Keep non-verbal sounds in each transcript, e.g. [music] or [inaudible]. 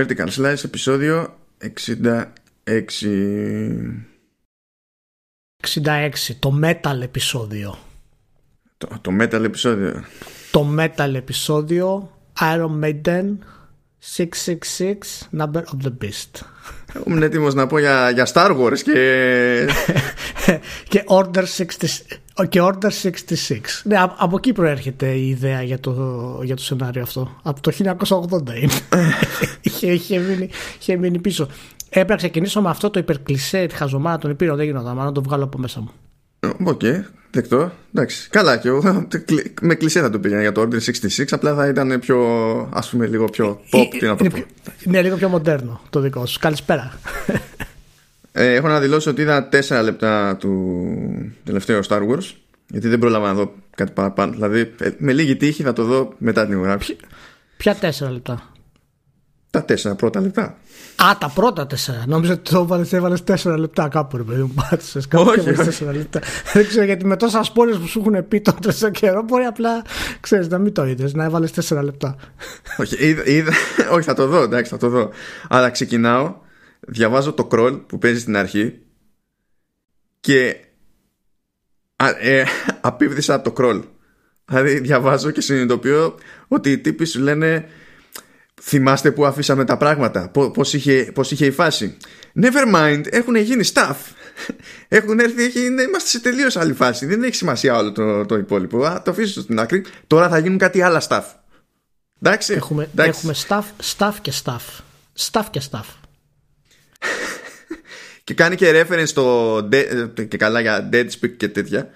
Vertical Slice επεισόδιο 66 66, το metal επεισόδιο. Το, το metal επεισόδιο Το metal επεισόδιο Iron Maiden 666 Number of the Beast. Ήμουν έτοιμος να πω για, για Star Wars και... [laughs] και Order 66. Και Order 66. Ναι, α- από εκεί προέρχεται η ιδέα για το, για το σενάριο αυτό. Από το 1980 είναι. [laughs] είχε, είχε, μείνει, είχε μείνει πίσω. Έπρεπε να ξεκινήσω με αυτό το υπερκλισέ, τη χαζομάρα των υπήρων. Δεν γινόταν, να το βγάλω από μέσα μου. Οκ, δεκτό. Εντάξει. Καλά και εγώ με κλισέ θα το πήγαινα για το Order 66 απλά θα ήταν πιο, ας πούμε, λίγο πιο pop, τι να το είναι, πω. πιο- είναι λίγο πιο μοντέρνο το δικό σου. Καλησπέρα. Ε, έχω να δηλώσω ότι είδα 4 λεπτά του τελευταίου Star Wars γιατί δεν πρόλαβα να δω κάτι παραπάνω. Δηλαδή, ε, με λίγη τύχη θα το δω μετά την ηχογράφηση. Ποια τέσσερα λεπτά; Τα 4 πρώτα λεπτά. Α, τα πρώτα τέσσερα. Νόμιζα ότι το έβαλες, έβαλες τέσσερα λεπτά κάπου, ρε παιδί μου. Πάτησες κάπου Όχι, και έβαλες όχι. τέσσερα λεπτά. Δεν ξέρω γιατί με τόσα σπόρε που σου έχουν πει τον τόσο καιρό, μπορεί απλά ξέρεις να μην το είδες, να έβαλες τέσσερα λεπτά. Όχι, είδα, είδα- [laughs] όχι, θα το δω, εντάξει, θα το δω. Αλλά ξεκινάω, διαβάζω το crawl που παίζει στην αρχή και α, ε, [laughs] απίβδησα από το crawl. Δηλαδή διαβάζω και συνειδητοποιώ ότι οι τύποι σου λένε θυμάστε που αφήσαμε τα πράγματα, Πό- πώς είχε, πώς είχε η φάση. Never mind, έχουν γίνει stuff. [laughs] Έχουν έρθει, έχει, είναι- είμαστε σε τελείως άλλη φάση. Δεν έχει σημασία όλο το, το υπόλοιπο. Α, το αφήσω στην άκρη. Τώρα θα γίνουν κάτι άλλα stuff. Εντάξει. Έχουμε, εντάξει. έχουμε staff, staff και staff. Staff και staff. Και κάνει και reference στο de- ε, και καλά για Dead Speak και τέτοια.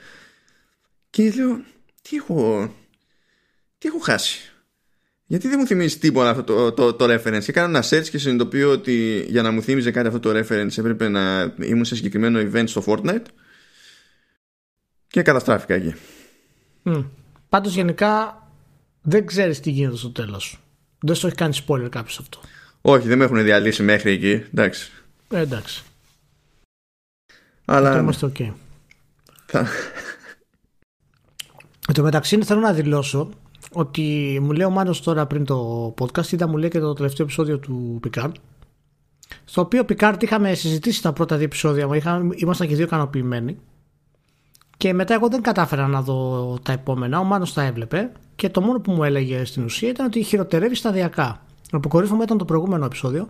Και λέω, τι έχω, τι έχω χάσει; Γιατί δεν μου θυμίζει τίποτα αυτό το, το, το reference. Και κάνω ένα search και συνειδητοποιώ ότι για να μου θύμιζε κάτι αυτό το reference έπρεπε να ήμουν σε συγκεκριμένο event στο Fortnite. Και καταστράφηκα εκεί. Mm. Πάντως γενικά δεν ξέρεις τι γίνεται στο τέλος. Δεν σου έχει κάνει spoiler κάποιος αυτό. Όχι, δεν με έχουν διαλύσει μέχρι εκεί. Εντάξει. Ε, εντάξει. Αλλά. Το είμαστε OK. θα- Εν τω μεταξύ θέλω να δηλώσω ότι μου λέει ο Μάνος τώρα πριν το podcast είδα μου λέει και το τελευταίο επεισόδιο του Picard στο οποίο Picard είχαμε συζητήσει τα πρώτα δύο επεισόδια μα είχαμε, ήμασταν και δύο ικανοποιημένοι και μετά εγώ δεν κατάφερα να δω τα επόμενα ο Μάνος τα έβλεπε και το μόνο που μου έλεγε στην ουσία ήταν ότι χειροτερεύει σταδιακά αποκορύφωμα ήταν το προηγούμενο επεισόδιο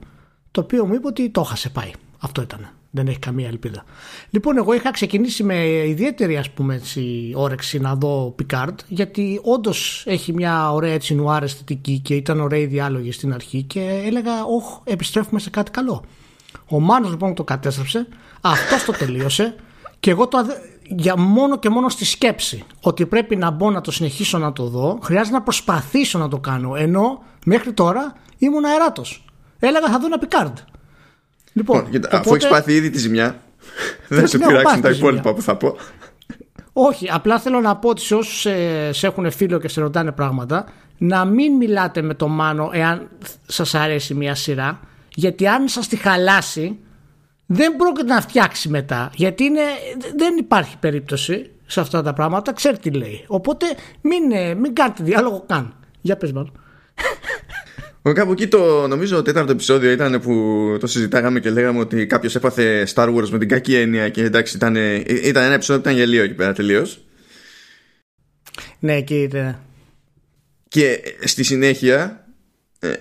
το οποίο μου είπε ότι το έχασε πάει αυτό ήταν δεν έχει καμία ελπίδα. Λοιπόν, εγώ είχα ξεκινήσει με ιδιαίτερη ας πούμε έτσι, όρεξη να δω Picard γιατί όντως έχει μια ωραία έτσι νουάρ αισθητική και ήταν ωραίοι διάλογοι στην αρχή και έλεγα όχ επιστρέφουμε σε κάτι καλό. Ο Μάνος λοιπόν το κατέστρεψε, αυτός το τελείωσε και εγώ το αδε- για μόνο και μόνο στη σκέψη ότι πρέπει να μπω να το συνεχίσω να το δω χρειάζεται να προσπαθήσω να το κάνω ενώ μέχρι τώρα ήμουν αεράτος. Έλεγα θα δω ένα Picard. Λοιπόν, Λοιπόν, κοίτα, αφού οπότε- έχεις πάθει ήδη τη ζημιά, δεν σε Ναι, έχω πειράξουν πάθει τα τη ζημιά. υπόλοιπα που θα πω. Όχι, απλά θέλω να πω ότι σε όσους σε, σε έχουν φίλο και σε ρωτάνε πράγματα, να μην μιλάτε με το Μάνο εάν σας αρέσει μια σειρά, γιατί αν σας τη χαλάσει, δεν πρόκειται να φτιάξει μετά. Γιατί είναι, δεν υπάρχει περίπτωση σε αυτά τα πράγματα, ξέρει τι λέει. Οπότε μην, ε, μην κάνετε διάλογο καν. Για πες Μάνο. Εγώ κάπου εκεί το νομίζω το τέταρτο επεισόδιο ήταν που το συζητάγαμε και λέγαμε ότι κάποιος έπαθε Star Wars με την κακή έννοια και εντάξει ήταν, ήταν ένα επεισόδιο που ήταν γελίο εκεί πέρα τελείως. Ναι, εκεί είναι. Και στη συνέχεια ε,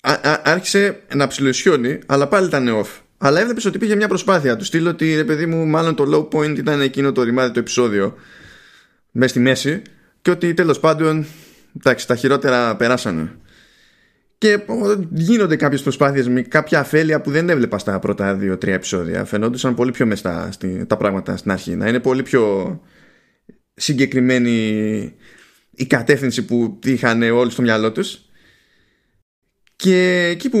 α, α- άρχισε να ψιλοσιώνει, αλλά πάλι ήταν off. Αλλά έβλεπες ότι πήγε μια προσπάθεια του στείλω ότι ρε παιδί μου, μάλλον το low point ήταν εκείνο το ρημάδι το επεισόδιο μέσα στη μέση και ότι τέλος πάντων εντάξει, τα χειρότερα περάσανε. Και ο, γίνονται κάποιες προσπάθειες με κάποια αφέλεια που δεν έβλεπα στα πρώτα δύο-τρία επεισόδια. Φαινόντουσαν πολύ πιο μεστά στη, τα πράγματα στην αρχή. Να είναι πολύ πιο συγκεκριμένη η κατεύθυνση που είχαν όλοι στο μυαλό τους. Και εκεί που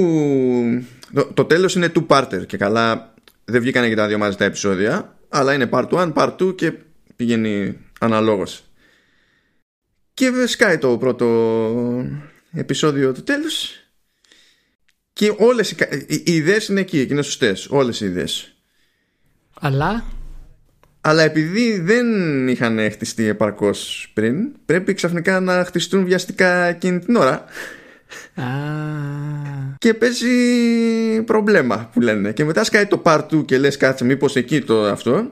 το, το τέλος είναι two-parter και καλά δεν βγήκανε και τα δύο μαζί τα επεισόδια αλλά είναι part 1, part 2 και πηγαίνει αναλόγως. Και σκάει το πρώτο επεισόδιο του τέλους και όλες οι, κα- οι, οι ιδέες είναι εκεί, είναι σωστές, όλες οι ιδέες. Αλλά; Αλλά επειδή δεν είχαν χτιστεί επαρκώς πριν, πρέπει ξαφνικά να χτιστούν βιαστικά εκείνη την ώρα. και παίζει προβλέμα που λένε. Και μετά σκάει το part 2 και λες κάτσε μήπως εκεί το αυτό.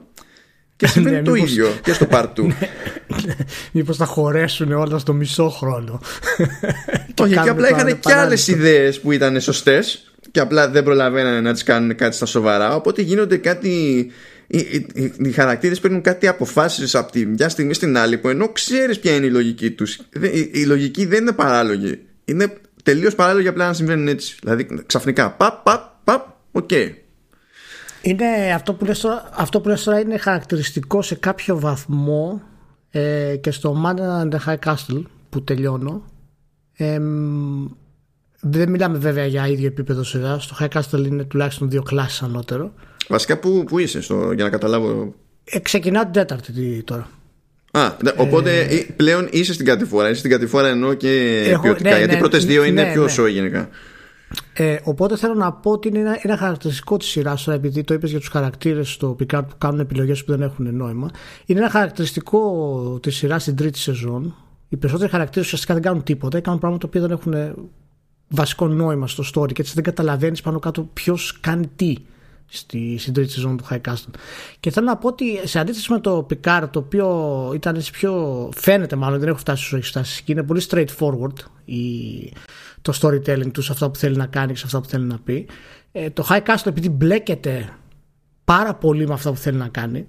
Και συμβαίνει [laughs] ναι, το ίδιο [laughs] και στο part 2. μήπως θα χωρέσουν όλα στο μισό χρόνο. [laughs] Όχι, και απλά είχαν και άλλες ιδέες που ήταν σωστές και απλά δεν προλαβαίνανε να τις κάνουν κάτι στα σοβαρά. Οπότε γίνονται κάτι οι, οι, οι χαρακτήρες παίρνουν κάτι αποφάσεις από τη μια στιγμή στην άλλη που ενώ ξέρεις ποια είναι η λογική τους η, η λογική δεν είναι παράλογη είναι τελείως παράλογη απλά να συμβαίνουν έτσι δηλαδή ξαφνικά παπ παπ παπ οκ είναι αυτό που, λες τώρα, αυτό που λες τώρα είναι χαρακτηριστικό σε κάποιο βαθμό ε, και στο Man in the High Castle που τελειώνω ε, δεν μιλάμε βέβαια για ίδιο επίπεδο σειρά. Το High Castle είναι τουλάχιστον δύο κλάσεις ανώτερο. Βασικά που, που είσαι στο, για να καταλάβω; Ε, ξεκινά την τέταρτη τώρα. Α, ναι, οπότε ε, πλέον είσαι στην κατηφόρα. Είσαι στην κατηφόρα ενώ και Έχω, ποιοτικά. Ναι, γιατί οι ναι, πρώτε δύο είναι ναι, πιο ναι. γενικά. Ε, οπότε θέλω να πω ότι είναι ένα, ένα χαρακτηριστικό της σειράς, επειδή το είπες για τους χαρακτήρες στο Picard που κάνουν επιλογές που δεν έχουν νόημα. Είναι ένα χαρακτηριστικό της σειράς στην τρίτη σεζόν. Οι περισσότεροι χαρακτήρες ουσιαστικά δεν κάνουν τίποτα, κάνουν πράγματα που δεν έχουν βασικό νόημα στο story και έτσι δεν καταλαβαίνεις πάνω κάτω ποιος κάνει τι στη, στην τρίτη σεζόν του High Castle. Και θέλω να πω ότι σε αντίθεση με το Picard, το οποίο ήταν έτσι πιο. φαίνεται μάλλον, δεν έχω φτάσει στου έχει φτάσει και είναι πολύ straightforward η, το storytelling τους σε αυτά που θέλει να κάνει και σε αυτά που θέλει να πει. Ε, το High Castle, επειδή μπλέκεται πάρα πολύ με αυτά που θέλει να κάνει,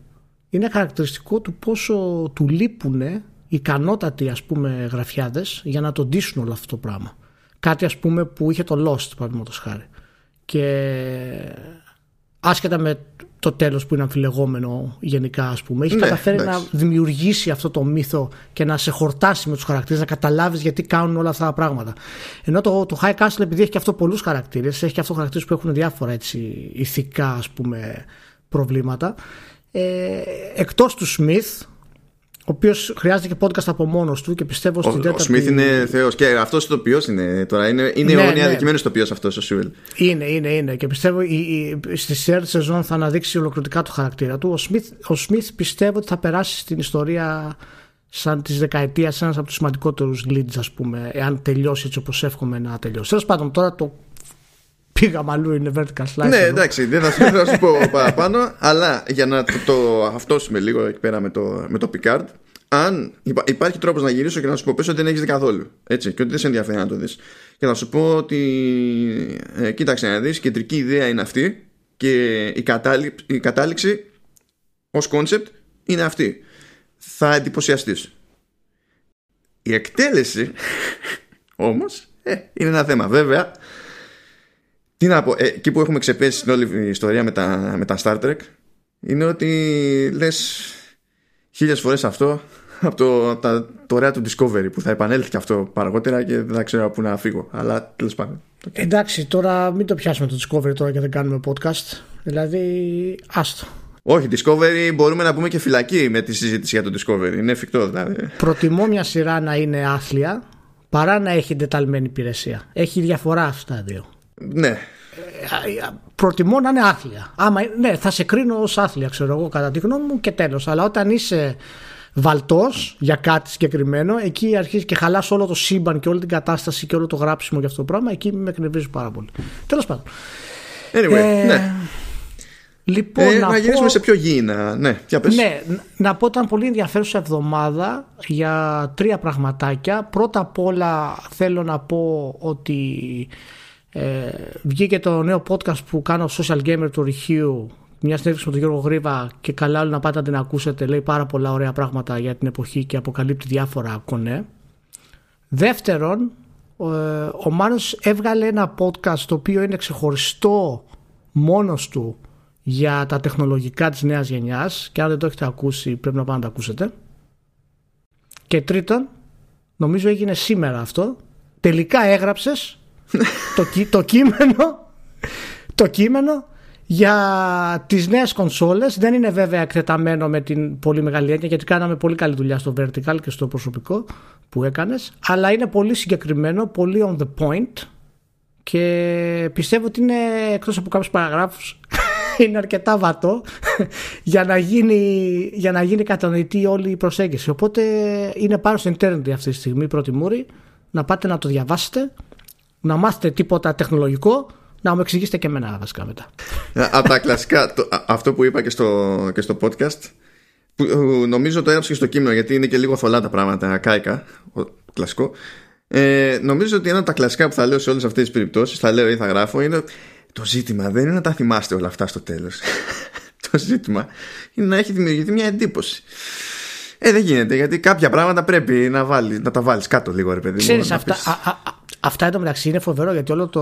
είναι χαρακτηριστικό του πόσο του λείπουν ικανότατοι ας πούμε γραφιάδες για να το ντύσουν όλο αυτό το πράγμα. Κάτι ας πούμε που είχε το Lost παραδείγματος χάρη. Και άσχετα με το τέλος που είναι αμφιλεγόμενο γενικά ας πούμε. Έχει ναι, καταφέρει να δημιουργήσει αυτό το μύθο και να σε χορτάσει με τους χαρακτήρες να καταλάβεις γιατί κάνουν όλα αυτά τα πράγματα. Ενώ το, το High Castle επειδή έχει και αυτό πολλούς χαρακτήρες έχει και αυτό χαρακτήρες που έχουν διάφορα έτσι ηθικά ας πούμε προβλήματα ε, εκτός του Smith ο οποίος χρειάζεται και podcast από μόνος του και πιστεύω στην τέταρτη. Ο Σμιθ είναι θεός. Και αυτός το οποίος είναι τώρα. Είναι, είναι ναι, αιώνια ναι. το οποίος αυτός ο Σιουέλ. Είναι, είναι, είναι. Και πιστεύω η, η, στη σέρ σεζόν θα αναδείξει ολοκληρωτικά το χαρακτήρα του. Ο Σμιθ, ο Smith πιστεύω ότι θα περάσει στην ιστορία σαν της δεκαετίας ένας από τους σημαντικότερους leads, ας πούμε, εάν τελειώσει έτσι όπως εύχομαι να τελειώσει. Τέλος πάντων, τώρα το πήγα μαλλού είναι vertical slice. Ναι, εντάξει, δεν θα, σου πω παραπάνω, αλλά για να το, το αυτόσουμε λίγο εκεί πέρα με το, με το Picard, αν υπάρχει τρόπος να γυρίσω και να σου πω πες ότι δεν έχεις δει καθόλου. Έτσι, και ότι δεν σε ενδιαφέρει να το δεις. Και να σου πω ότι ε, κοίταξε να δεις, η κεντρική ιδέα είναι αυτή και η, κατάληξη, η κατάληξη ως concept είναι αυτή. Θα εντυπωσιαστείς. Η εκτέλεση όμως ε, είναι ένα θέμα. Βέβαια, τι να πω, ε, εκεί που έχουμε ξεπέσει στην όλη ιστορία με τα, με τα Star Trek είναι ότι λες χίλιες φορές αυτό από το, τα, το ωραία του Discovery που θα επανέλθει και αυτό παραγότερα και δεν θα ξέρω πού να φύγω. Αλλά τέλος πάντων. Εντάξει, τώρα μην το πιάσουμε το Discovery τώρα και δεν κάνουμε podcast. Δηλαδή, άστο. Όχι, Discovery μπορούμε να πούμε και φυλακή με τη συζήτηση για το Discovery. Είναι εφικτό δηλαδή. Προτιμώ μια σειρά να είναι άθλια παρά να έχει εντεταλμένη υπηρεσία. Έχει διαφορά αυτά τα δύο. Ναι. Προτιμώ να είναι άθλια. Άμα, ναι, θα σε κρίνω ως άθλια, ξέρω εγώ, κατά τη γνώμη μου και τέλος. Αλλά όταν είσαι βαλτός για κάτι συγκεκριμένο, εκεί αρχίζει και χαλάς όλο το σύμπαν και όλη την κατάσταση και όλο το γράψιμο για αυτό το πράγμα. Εκεί με εκνευρίζει πάρα πολύ. Τέλος πάντων. Anyway, ε, ναι. Λοιπόν, ε, να, να γυρίσουμε πω, σε πιο γήινα. Ναι, πες. ναι, να πω ήταν πολύ ενδιαφέρουσα εβδομάδα για τρία πραγματάκια. Πρώτα απ' όλα θέλω να πω ότι ε, βγήκε το νέο podcast που κάνω Social Gamer του Ρηχείου. Μια συνέντευξη με τον Γιώργο Γρήβα και καλά όλοι να πάτε να την ακούσετε. Λέει πάρα πολλά ωραία πράγματα για την εποχή και αποκαλύπτει διάφορα κονέ. Δεύτερον ε, ο Μάνος έβγαλε ένα podcast το οποίο είναι ξεχωριστό μόνος του για τα τεχνολογικά της νέας γενιάς. Και αν δεν το έχετε ακούσει πρέπει να πάτε να το ακούσετε. Και τρίτον νομίζω έγινε σήμερα αυτό τελικά έγραψες το, το κείμενο το κείμενο για τις νέες κονσόλες δεν είναι βέβαια εκτεταμένο με την πολύ μεγάλη έννοια γιατί κάναμε πολύ καλή δουλειά στο vertical και στο προσωπικό που έκανες αλλά είναι πολύ συγκεκριμένο, πολύ on the point και πιστεύω ότι είναι εκτός από κάποιους παραγράφους [laughs] είναι αρκετά βατό για να γίνει, για να γίνει κατανοητή όλη η προσέγγιση. Οπότε είναι πάνω στο internet αυτή τη στιγμή πρώτη μούρη. Να πάτε να το διαβάσετε να μάθετε τίποτα τεχνολογικό, να μου εξηγήσετε και εμένα βασικά μετά. Ε, από τα κλασικά, το, αυτό που είπα και στο, και στο podcast, που ε, νομίζω το έγραψες και στο κείμενο γιατί είναι και λίγο θολά τα πράγματα, κάικα, κλασικό. Ε, νομίζω ότι ένα από τα κλασικά που θα λέω σε όλες αυτές τις περιπτώσεις, θα λέω ή θα γράφω, είναι το ζήτημα δεν είναι να τα θυμάστε όλα αυτά στο τέλος. [laughs] το ζήτημα είναι να έχει δημιουργηθεί μια εντύπωση. Ε, δεν γίνεται γιατί κάποια πράγματα πρέπει να, βάλεις, να τα βάλεις κάτω λίγο, ρε παιδί Ξέρεις, αυτά, α, α, αυτά εντωμεταξύ είναι φοβερό γιατί όλο το,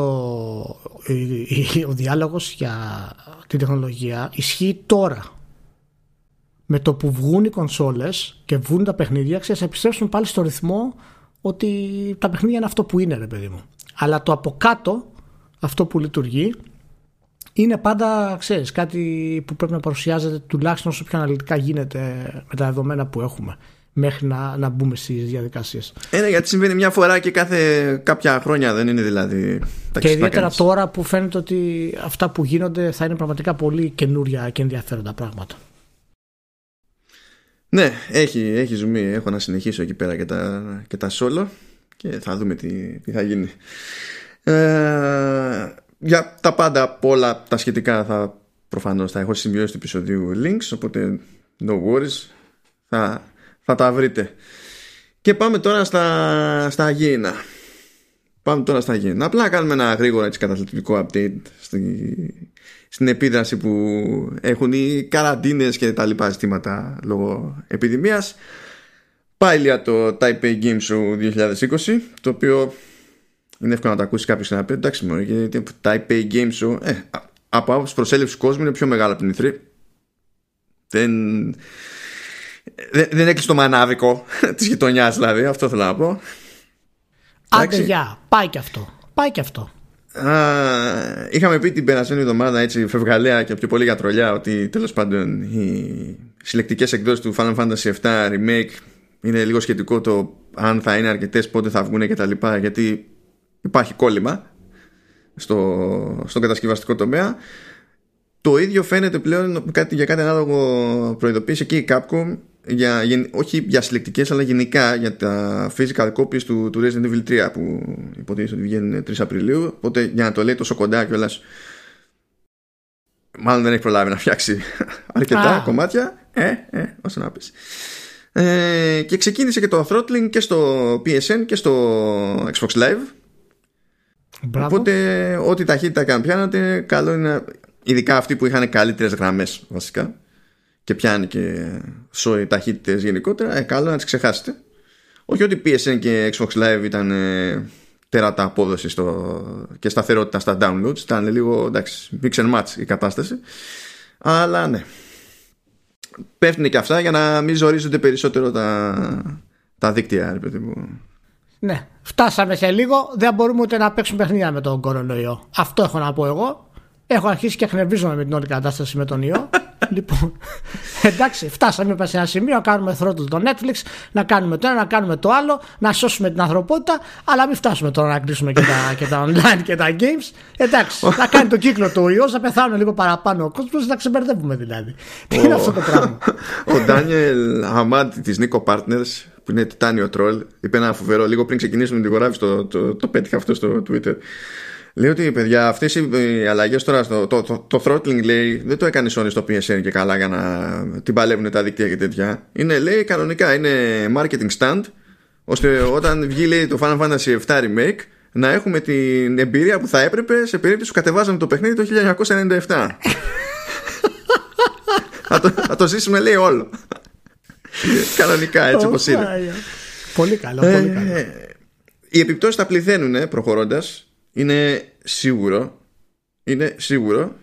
ο διάλογος για την τεχνολογία ισχύει τώρα. Με το που βγουν οι κονσόλες και βγουν τα παιχνίδια, ξέρεις, επιστρέψουν πάλι στο ρυθμό ότι τα παιχνίδια είναι αυτό που είναι, ρε παιδί μου. Αλλά το από κάτω, αυτό που λειτουργεί, είναι πάντα, ξέρεις, κάτι που πρέπει να παρουσιάζεται τουλάχιστον όσο πιο αναλυτικά γίνεται με τα δεδομένα που έχουμε μέχρι να, να μπούμε στις διαδικασίες. Ε, ναι, γιατί συμβαίνει μια φορά και κάθε κάποια χρόνια δεν είναι δηλαδή... Και ιδιαίτερα τώρα που φαίνεται ότι αυτά που γίνονται θα είναι πραγματικά πολύ καινούρια και ενδιαφέροντα πράγματα. Ναι, έχει, έχει ζουμί. Έχω να συνεχίσω εκεί πέρα και τα, και τα solo και θα δούμε τι, τι θα γίνει. Ε, για τα πάντα από όλα τα σχετικά θα προφανώς θα έχω σημειώσει του επεισοδίου links οπότε no worries θα, θα τα βρείτε. Και πάμε τώρα στα, στα αγίνα. Πάμε τώρα στα αγίνα. Απλά κάνουμε ένα γρήγορο έτσι καταθλιπτικό update στη, στην επίδραση που έχουν οι καραντίνες και τα λοιπά ζητήματα λόγω επιδημίας. Πάλι για το Taipei Game Show 2020 το οποίο είναι εύκολο να το ακούσει κάποιος και να πει εντάξει μόνο γιατί Taipei Game Show ε, από άποψης προσέλευσης κόσμου είναι πιο μεγάλο από την E3. Δεν, δεν, δεν έκλεισε το μανάβικο [laughs] της γειτονιάς δηλαδή αυτό θέλω να πω. Άντε γεια, πάει και αυτό πάει και αυτό. Α, είχαμε πει την περασμένη εβδομάδα έτσι φευγαλέα και πιο πολύ για τρολιά ότι τέλος πάντων οι συλλεκτικές εκδόσεις του Final Fantasy VII Remake είναι λίγο σχετικό το αν θα είναι αρκετές, πότε θα βγουν και τα λοιπά γιατί υπάρχει κόλλημα στο, στον κατασκευαστικό τομέα. Το ίδιο φαίνεται πλέον κάτι, για κάτι ανάλογο προειδοποίησε και η Capcom για, όχι για συλλεκτικές αλλά γενικά για τα physical copies του, του Resident Evil 3 που υποτίθεται ότι βγαίνουν 3 Απριλίου. Οπότε για να το λέει τόσο κοντά κιόλας. μάλλον δεν έχει προλάβει να φτιάξει [laughs] αρκετά κομμάτια. Ε, ε, όσο να πεις. Ε, και ξεκίνησε και το throttling και στο PSN και στο Xbox Live Μπράβο. Οπότε ό,τι ταχύτητα και αν πιάνατε καλό είναι ειδικά αυτοί που είχαν καλύτερες γραμμές βασικά και πιάνει και σόι ταχύτητες γενικότερα, ε, καλό να τις ξεχάσετε. Όχι ότι PSN και Xbox Live ήταν ε, τεράτα απόδοση στο, και σταθερότητα στα downloads, ήταν λίγο εντάξει, mix and match η κατάσταση. Αλλά ναι. Πέφτουν και αυτά για να μην ζορίζονται περισσότερο τα, τα δίκτυα, ρε παιδί μου. Ναι, φτάσαμε σε λίγο. Δεν μπορούμε ούτε να παίξουμε παιχνίδια με τον κορονοϊό. Αυτό έχω να πω εγώ. Έχω αρχίσει και εκνευρίζομαι με την όλη κατάσταση με τον ιό. [laughs] λοιπόν, εντάξει, φτάσαμε σε ένα σημείο να κάνουμε throttle το Netflix, να κάνουμε το ένα, να κάνουμε το άλλο, να σώσουμε την ανθρωπότητα, αλλά μην φτάσουμε τώρα να κλείσουμε και τα, [laughs] και τα online και τα games. Εντάξει, να κάνει το κύκλο του ιός, να πεθάνουν λίγο παραπάνω ο κόσμος, να ξεμπερδεύουμε δηλαδή. Τι είναι αυτό το πράγμα; Ο Ντάνιελ Αμάντ της Nico Partners, που είναι τιτάνιο τρόλ, είπε ένα φοβερό λίγο πριν ξεκινήσουμε την γράφη, το, το, το πέτυχα αυτό στο Twitter. Λέει ότι παιδιά αυτές οι αλλαγές τώρα στο, το, το, το, throttling λέει δεν το έκανε Sony στο PSN και καλά για να την παλεύουν τα δίκτυα και τέτοια. Είναι λέει κανονικά είναι marketing stand ώστε όταν βγει λέει το Final Fantasy VII Remake να έχουμε την εμπειρία που θα έπρεπε σε περίπτωση που κατεβάζαμε το παιχνίδι το 1997. [laughs] θα, το, θα το ζήσουμε λέει όλο. [laughs] κανονικά έτσι όπως είναι. Πολύ καλό, πολύ ε, καλό. Οι επιπτώσεις θα πληθαίνουν προχωρώντας είναι σίγουρο είναι σίγουρο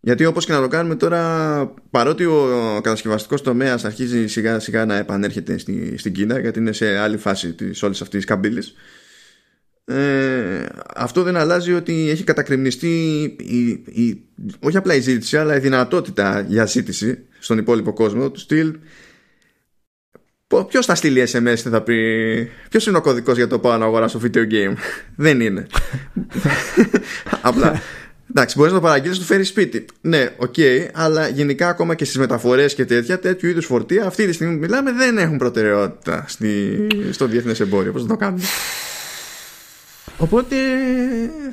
γιατί όπως και να το κάνουμε τώρα παρότι ο κατασκευαστικός τομέας αρχίζει σιγά σιγά να επανέρχεται στη, στην Κίνα γιατί είναι σε άλλη φάση της όλης αυτής της καμπύλης ε, αυτό δεν αλλάζει ότι έχει κατακριμνιστεί η, η, όχι απλά η ζήτηση αλλά η δυνατότητα για ζήτηση στον υπόλοιπο κόσμο του στυλ Ποιος θα στείλει SMS και θα πει Ποιος είναι ο κωδικός για το πάω να αγοράσω video game; [laughs] Δεν είναι. [laughs] Απλά. Εντάξει, μπορείς να το παραγγείλεις του φέρεις σπίτι. Ναι, ok, okay, αλλά γενικά ακόμα και στις μεταφορές και τέτοια, τέτοιου είδους φορτία αυτή τη στιγμή που μιλάμε δεν έχουν προτεραιότητα στη, στο διεθνές εμπόριο. Πώς θα το κάνουμε; Οπότε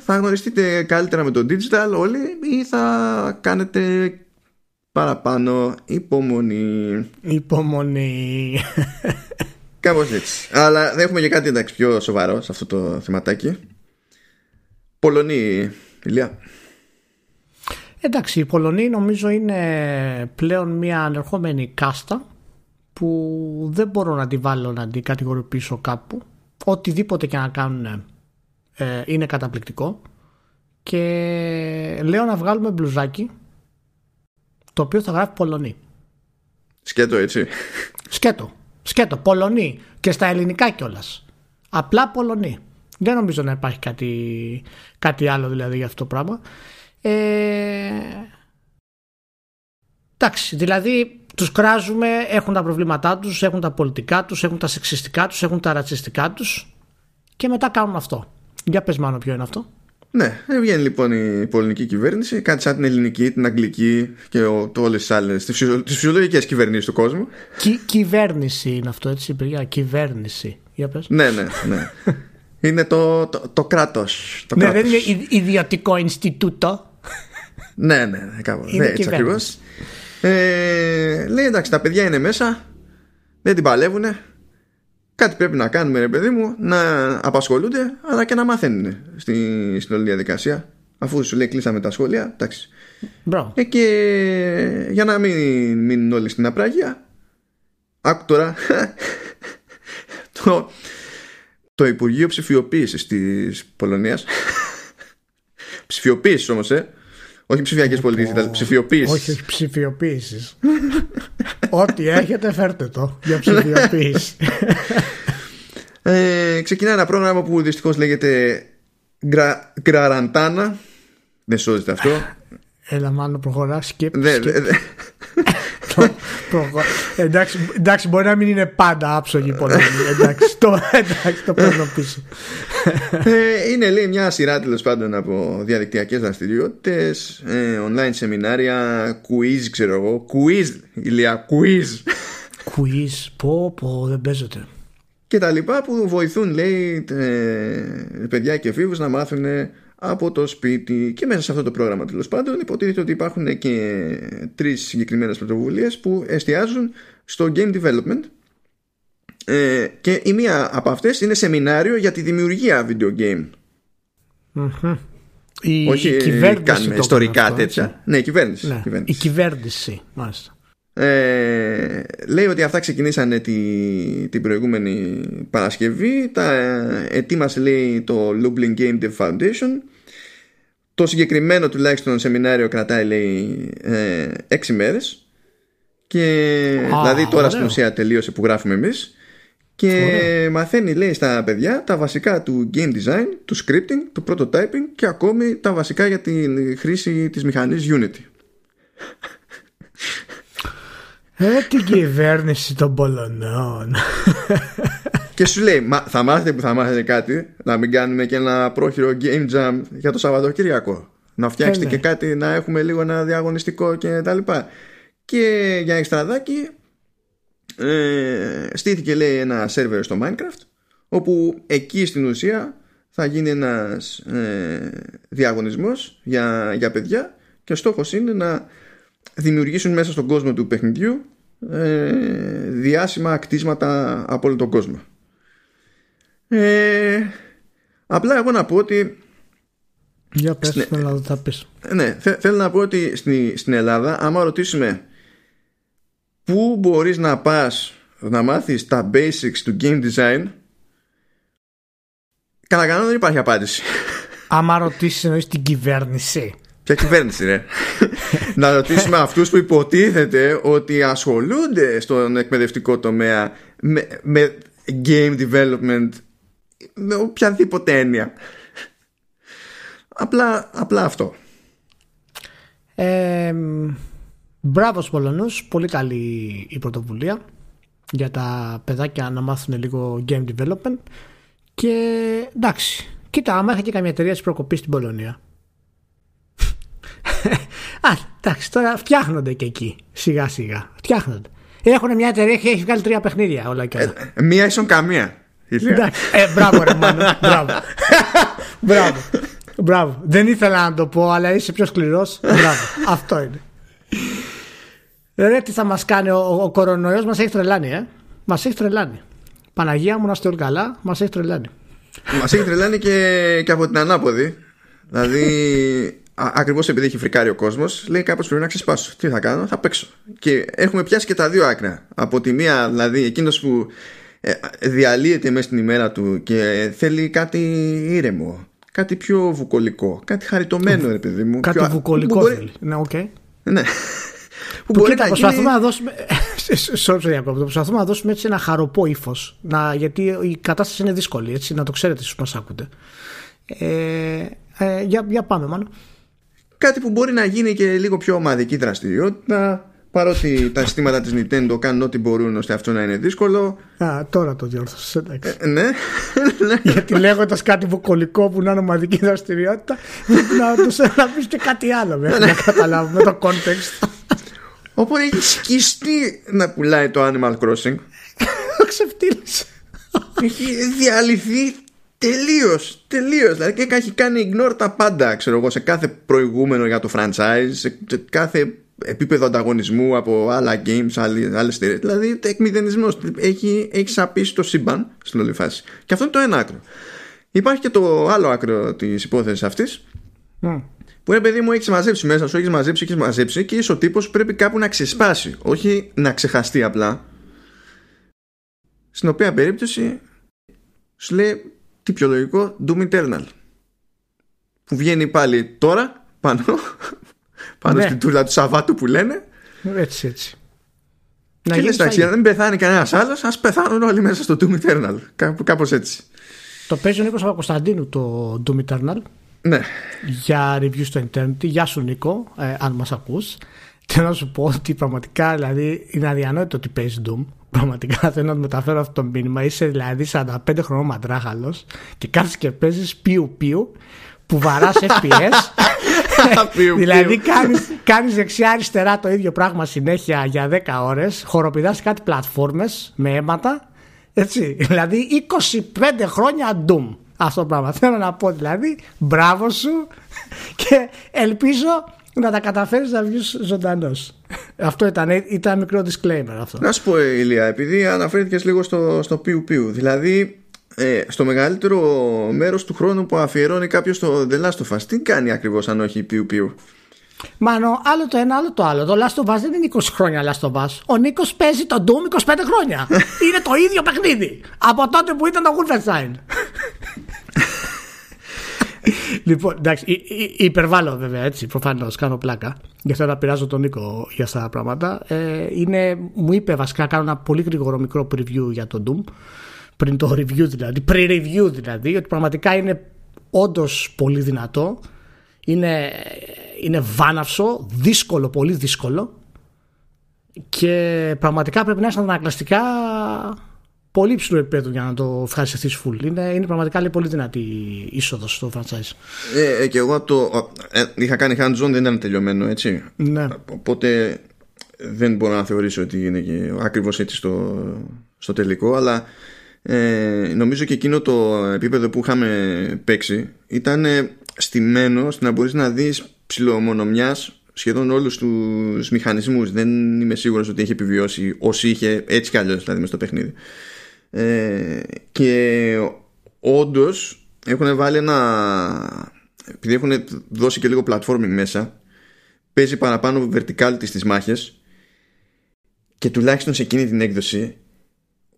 θα γνωριστείτε καλύτερα με το digital όλοι ή θα κάνετε παραπάνω υπομονή. Υπομονή. Κάπως έτσι. Αλλά δεν έχουμε και κάτι εντάξει πιο σοβαρό σε αυτό το θεματάκι. Πολωνή, Ηλία. Εντάξει, η Πολωνή νομίζω είναι πλέον μια ανερχόμενη κάστα που δεν μπορώ να τη βάλω να την κατηγορηπήσω κάπου. Οτιδήποτε και να κάνουν ε, είναι καταπληκτικό. Και λέω να βγάλουμε μπλουζάκι το οποίο θα γράφει Πολωνή. Σκέτο έτσι. Σκέτο. Σκέτο. Πολωνή. Και στα ελληνικά κιόλας. Απλά Πολωνή. Δεν νομίζω να υπάρχει κάτι, κάτι άλλο δηλαδή για αυτό το πράγμα. Ε, εντάξει, δηλαδή τους κράζουμε, έχουν τα προβλήματά τους, έχουν τα πολιτικά τους, έχουν τα σεξιστικά τους, έχουν τα ρατσιστικά τους και μετά κάνουν αυτό. Για πες μάνο ποιο είναι αυτό. Ναι, βγαίνει λοιπόν η πολωνική κυβέρνηση, κάτι σαν την ελληνική, την αγγλική και το όλες τις άλλες, τις, φυσιολογικές κυβερνήσεις του κόσμου. Κι κυβέρνηση είναι αυτό έτσι, παιδιά, κυβέρνηση. Για πες. Ναι, ναι, ναι. είναι το, το, το κράτος. Το ναι, δεν είναι ιδιωτικό Ινστιτούτο. ναι, ναι, ναι, κάπως. Είναι ναι, έτσι ακριβώς. Ε, λέει εντάξει τα παιδιά είναι μέσα Δεν την παλεύουν Κάτι πρέπει να κάνουμε ρε παιδί μου Να απασχολούνται αλλά και να μαθαίνουν στη, Στην όλη διαδικασία. Αφού σου λέει κλείσαμε τα σχόλια Εντάξει. Ε, Και για να μην μείνουν όλοι στην απράγεια Άκου τώρα [laughs] το, το Υπουργείο Ψηφιοποίησης της Πολωνίας [laughs] Ψηφιοποίησης όμως, ε όχι ψηφιακές πολιτείε, ψηφιοποίησης. Όχι, όχι ψηφιοποίησης. [laughs] Ό,τι έχετε, φέρτε το για ψηφιοποίηση. [laughs] ε, ξεκινάει ένα πρόγραμμα που δυστυχώς λέγεται Γκραραντάνα. Δεν σώζεται αυτό. Έλα, μάλλον προχωρά. Skip. Εντάξει, εντάξει, μπορεί να μην είναι πάντα άψογη πολύ. εντάξει, το, εντάξει, το παίρνω πίσω. Ε, είναι λέει μια σειρά τέλος πάντων από διαδικτυακές δραστηριότητες, ε, online σεμινάρια, quiz, ξέρω εγώ. Quiz, ηλία, quiz. Quiz, πω, πω, δεν παίζεται. Και τα λοιπά που βοηθούν, λέει, παιδιά και φίλους να μάθουν από το σπίτι και μέσα σε αυτό το πρόγραμμα τέλος πάντων υποτίθεται ότι υπάρχουν και τρεις συγκεκριμένες πρωτοβουλίες που εστιάζουν στο game development. Ε, και η μία από αυτές είναι σεμινάριο για τη δημιουργία video game. Η, Όχι η κυβέρνηση κάνουμε ιστορικά αυτό, τέτοια. Ναι, η κυβέρνηση, ναι, κυβέρνηση. Η κυβέρνηση, μάλιστα. Ε, λέει ότι αυτά ξεκινήσανε τη, την προηγούμενη Παρασκευή. Τα ετοίμασε λέει το Lublin Game Dev Foundation το συγκεκριμένο τουλάχιστον σεμινάριο κρατάει λέει ε, έξι μέρες και δηλαδή τώρα στην ουσία τελείωσε που γράφουμε εμείς και μαθαίνει λέει στα παιδιά τα βασικά του game design, του scripting, του prototyping και ακόμη τα βασικά για τη χρήση της μηχανής Unity. Ε, την κυβέρνηση των Πολωνών. [laughs] και σου λέει, θα μάθετε που θα μάθετε κάτι, να μην κάνουμε και ένα πρόχειρο game jam για το Σαββατοκύριακο. Να φτιάξετε ε, ναι. και κάτι, να έχουμε λίγο ένα διαγωνιστικό και τα λοιπά. Και για εξτραδάκι ε, στήθηκε λέει ένα σερβερ στο Minecraft όπου εκεί στην ουσία θα γίνει ένας ε, διαγωνισμός για, για παιδιά και ο στόχος είναι να δημιουργήσουν μέσα στον κόσμο του παιχνιδιού ε, διάσημα κτίσματα από όλο τον κόσμο. Ε, απλά εγώ να πω ότι για πες στην Ελλάδα θα πεις. Ναι, θέλω να πω ότι στην, στην Ελλάδα άμα ρωτήσουμε πού μπορείς να πας να μάθεις τα basics του game design κατά κανόνα δεν υπάρχει απάντηση. Άμα ρωτήσεις εννοείς την κυβέρνηση. Ποια κυβέρνηση, ρε; να ρωτήσουμε αυτούς που υποτίθεται ότι ασχολούνται στον εκπαιδευτικό τομέα με, με game development με οποιαδήποτε έννοια. Απλά, απλά αυτό. Ε, μπράβο στους Πολωνούς, πολύ καλή η πρωτοβουλία για τα παιδάκια να μάθουν λίγο game development και εντάξει, κοίτα άμα έχει και καμία εταιρεία της προκοπής στην Πολωνία [laughs] Α, εντάξει, τώρα φτιάχνονται και εκεί. Σιγά σιγά. Φτιάχνονται. Έχουν μια εταιρεία και έχει βγάλει τρία παιχνίδια όλα και όλα. Ε, μία ίσον καμία. Ε, μπράβο ρε μάνο, μπράβο. μπράβο. Μπράβο. Δεν ήθελα να το πω, αλλά είσαι πιο σκληρός. Μπράβο. Αυτό είναι. Ρε, τι θα μας κάνει, ο, ο κορονοϊός μας έχει τρελάνει, ε. Μας έχει τρελάνει. Παναγία μου να είστε όλοι καλά, μας έχει τρελάνει. Μας έχει τρελάνει και, και από την ανάποδη. Δηλαδή, ακριβώς επειδή έχει φρικάρει ο κόσμος, λέει κάπω πρέπει να ξεσπάσω. Τι θα κάνω, θα παίξω. Και έχουμε πιάσει και τα δύο άκρα. Από τη μία, δηλαδή, εκείνος που ε, διαλύεται μέσα στην ημέρα του και θέλει κάτι ήρεμο, κάτι πιο βουκολικό, κάτι χαριτωμένο, ρε παιδί μου. Κάτι πιο... βουκολικό μπορεί... θέλει. Ναι, ok. Okay. Ναι. [laughs] Που, που κοίτα, να προσπαθούμε γίνει... να δώσουμε. [laughs] Sorry, προσπαθούμε να δώσουμε έτσι ένα χαροπό ύφος. Γιατί η κατάσταση είναι δύσκολη, έτσι, να το ξέρετε όσοι μας ακούτε. Ε, ε, για, για πάμε, μάλλον. Κάτι που μπορεί να γίνει και λίγο πιο ομαδική δραστηριότητα. Παρότι τα συστήματα της Nintendo κάνουν ό,τι μπορούν ώστε αυτό να είναι δύσκολο. Α, τώρα το διόρθωσες. Ε, ναι. [laughs] Γιατί λέγοντας κάτι βουκολικό που να είναι ομαδική δραστηριότητα, να τους να πεις και κάτι άλλο μέχρι να καταλάβουμε το context. Οπότε έχει σκιστεί να πουλάει το Animal Crossing. [laughs] Ξεφτύλισε. Έχει διαλυθεί τελείως. Τελείως. Δηλαδή και έχει κάνει ignore τα πάντα, ξέρω εγώ, σε κάθε προηγούμενο για το franchise, σε κάθε επίπεδο ανταγωνισμού από άλλα games, άλλες εταιρείες. Δηλαδή εκμηδενισμό. Έχει, έχει σαπίσει το σύμπαν στην όλη φάση. Και αυτό είναι το ένα άκρο. Υπάρχει και το άλλο άκρο της υπόθεσης αυτής. Mm. Που είναι παιδί μου, έχεις μαζέψει μέσα σου, έχεις μαζέψει, έχεις μαζέψει και είσαι ο τύπος που πρέπει κάπου να ξεσπάσει. Όχι να ξεχαστεί απλά. Στην οποία περίπτωση σου λέει τι πιο λογικό, Doom Eternal. Που βγαίνει πάλι τώρα πάνω πάνω ναι. στην τούλα του Σαββάτου που λένε. Έτσι, έτσι. Να και λες εντάξει, αν δεν πεθάνει κανένας άλλος, ας πεθάνουν όλοι μέσα στο Doom Eternal. Κάπως έτσι. Το παίζει ο Νίκος Παπακοσταντίνου το Doom Eternal. Ναι. Για review στο Internet. Γεια σου Νίκο, ε, αν μας ακούς. Θέλω να σου πω ότι πραγματικά δηλαδή είναι αδιανόητο ότι παίζει Doom. Πραγματικά θέλω να μεταφέρω αυτό το μήνυμα. Είσαι δηλαδή 45 χρονών μαντράχαλος και κάθεσαι και παίζεις πιου πιου που βαράς [laughs] FPS δηλαδή κάνεις, κάνεις δεξιά αριστερά το ίδιο πράγμα συνέχεια για 10 ώρες χοροπηδάς κάτι πλατφόρμες με αίματα έτσι, δηλαδή 25 χρόνια Doom αυτό το πράγμα. Θέλω να πω δηλαδή μπράβο σου και ελπίζω να τα καταφέρεις να βγεις ζωντανός. Αυτό ήταν, ήταν μικρό disclaimer αυτό. Να σου πω Ηλία επειδή αναφέρθηκες λίγο στο, στο πιου πιου δηλαδή ε, στο μεγαλύτερο μέρος του χρόνου που αφιερώνει κάποιος στο The Last of Us τι κάνει ακριβώς αν όχι πιου πιου Μάνο, άλλο το ένα, άλλο το άλλο. Το Last of Us δεν είναι 20 χρόνια Last of Us. Ο Νίκος παίζει το Doom 25 χρόνια. [laughs] είναι το ίδιο παιχνίδι. Από τότε που ήταν το Wolfenstein. [laughs] λοιπόν, εντάξει, υπερβάλλω βέβαια έτσι, προφανώς κάνω πλάκα. Γι' αυτό να πειράζω τον Νίκο για αυτά τα πράγματα. Ε, είναι, μου είπε βασικά, κάνω ένα πολύ γρήγορο μικρό preview για το Doom πριν το review δηλαδή, pre-review δηλαδή, ότι πραγματικά είναι όντως πολύ δυνατό. Είναι, είναι βάναυσο, δύσκολο, πολύ δύσκολο και πραγματικά πρέπει να είσαι ανακλαστικά πολύ ψηλό επίπεδο για να το ευχαριστηθεί full. Είναι, είναι πραγματικά λέει, πολύ δυνατή η είσοδος στο franchise. Ε, ε, και εγώ το. Ε, είχα κάνει hands-on, δεν ήταν τελειωμένο έτσι. Ναι. Οπότε δεν μπορώ να θεωρήσω ότι είναι και ακριβώς έτσι στο, στο τελικό, αλλά ε, νομίζω και εκείνο το επίπεδο που είχαμε παίξει ήταν στημένο ώστε να μπορείς να δεις ψηλομονομιάς σχεδόν όλους τους μηχανισμούς. Δεν είμαι σίγουρος ότι έχει επιβιώσει όσοι είχε έτσι κι αλλιώς δηλαδή μες στο παιχνίδι. Ε, και όντως έχουν βάλει ένα επειδή έχουν δώσει και λίγο platforming μέσα παίζει παραπάνω verticality στις μάχες και τουλάχιστον σε εκείνη την έκδοση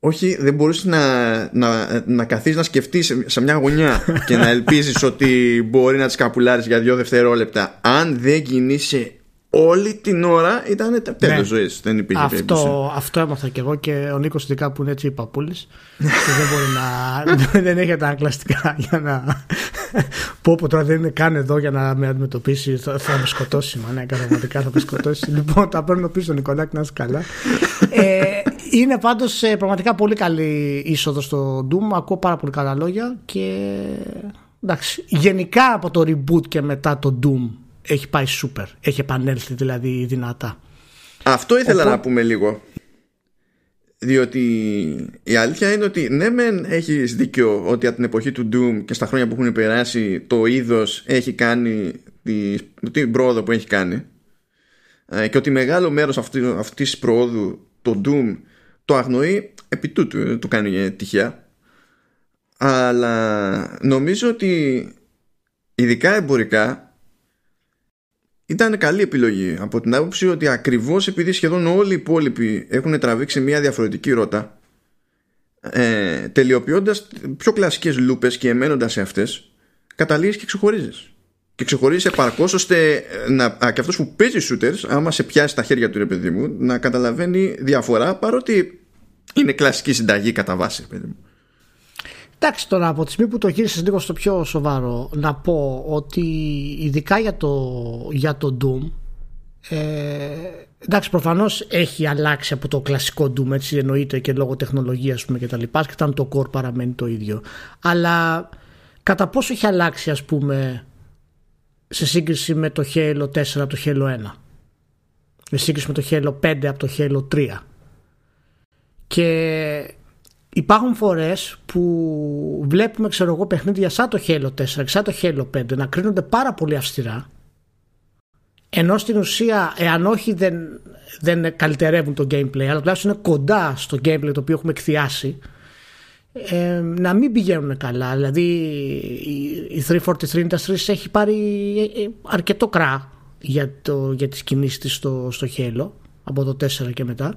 όχι, δεν μπορούσε να, να, να καθίσει να σκεφτείς σε μια γωνιά [laughs] και να ελπίζεις ότι μπορεί να τις καπουλάρεις για δύο δευτερόλεπτα. Αν δεν κινείσαι όλη την ώρα, ήταν τέλο ναι. ζωής. Δεν υπήρχε αυτό, αυτό έμαθα κι εγώ και ο Νίκος ειδικά που είναι έτσι παππούλης. και δεν μπορεί να. [laughs] δεν έχει τα αγκλαστικά για να. πω πω τώρα δεν είναι καν εδώ για να με αντιμετωπίσει. Θα, θα με σκοτώσει. Μα ναι, πραγματικά θα με σκοτώσει. λοιπόν, τα παίρνω πίσω, Νικολάκη, να είσαι καλά. ε, είναι πάντως ε, πραγματικά πολύ καλή είσοδο στο Doom. Ακούω πάρα πολύ καλά λόγια και εντάξει, γενικά από το reboot και μετά το Doom έχει πάει super. Έχει επανέλθει δηλαδή δυνατά. Αυτό ήθελα να πούμε λίγο. διότι η αλήθεια είναι ότι ναι μεν έχεις δίκιο ότι από την εποχή του Doom και στα χρόνια που έχουν περάσει το είδος έχει κάνει τη, την πρόοδο που έχει κάνει ε, και ότι μεγάλο μέρος αυτή, αυτής της προόδου το Doom το αγνοεί επί τούτου το κάνει τυχαία. Αλλά νομίζω ότι ειδικά εμπορικά ήταν καλή επιλογή από την άποψη ότι ακριβώς επειδή σχεδόν όλοι οι υπόλοιποι έχουν τραβήξει μια διαφορετική ρότα ε, τελειοποιώντας πιο κλασικές λούπες και εμένοντας σε αυτές καταλήγεις και ξεχωρίζεις και ξεχωρίζει επαρκώς ώστε να, και αυτός που παίζει shooters, άμα σε πιάσει τα χέρια του ρε παιδί μου, να καταλαβαίνει διαφορά παρότι είναι κλασική συνταγή κατά βάση, παιδί μου. Εντάξει τώρα από τη στιγμή που το γύρισες λίγο στο πιο σοβαρό να πω ότι ειδικά για το, για το Doom ε, εντάξει προφανώς έχει αλλάξει από το κλασικό Doom έτσι εννοείται και λόγω τεχνολογίας πούμε, και τα λοιπά και ήταν το core παραμένει το ίδιο αλλά κατά πόσο έχει αλλάξει ας πούμε σε σύγκριση με το Halo 4 από το Halo 1 σε σύγκριση με το Halo 5 από το Halo 3 και υπάρχουν φορές που βλέπουμε ξέρω εγώ παιχνίδια σαν το Halo 4 σαν το Halo 5 να κρίνονται πάρα πολύ αυστηρά ενώ στην ουσία εάν όχι δεν, δεν καλυτερεύουν το gameplay αλλά τουλάχιστον είναι κοντά στο gameplay το οποίο έχουμε εκθιάσει ε, να μην πηγαίνουν καλά. Δηλαδή η 343 Industries έχει πάρει ε, ε, αρκετό κρά για, το, για τις κινήσεις της στο, στο Halo από το 4 και μετά.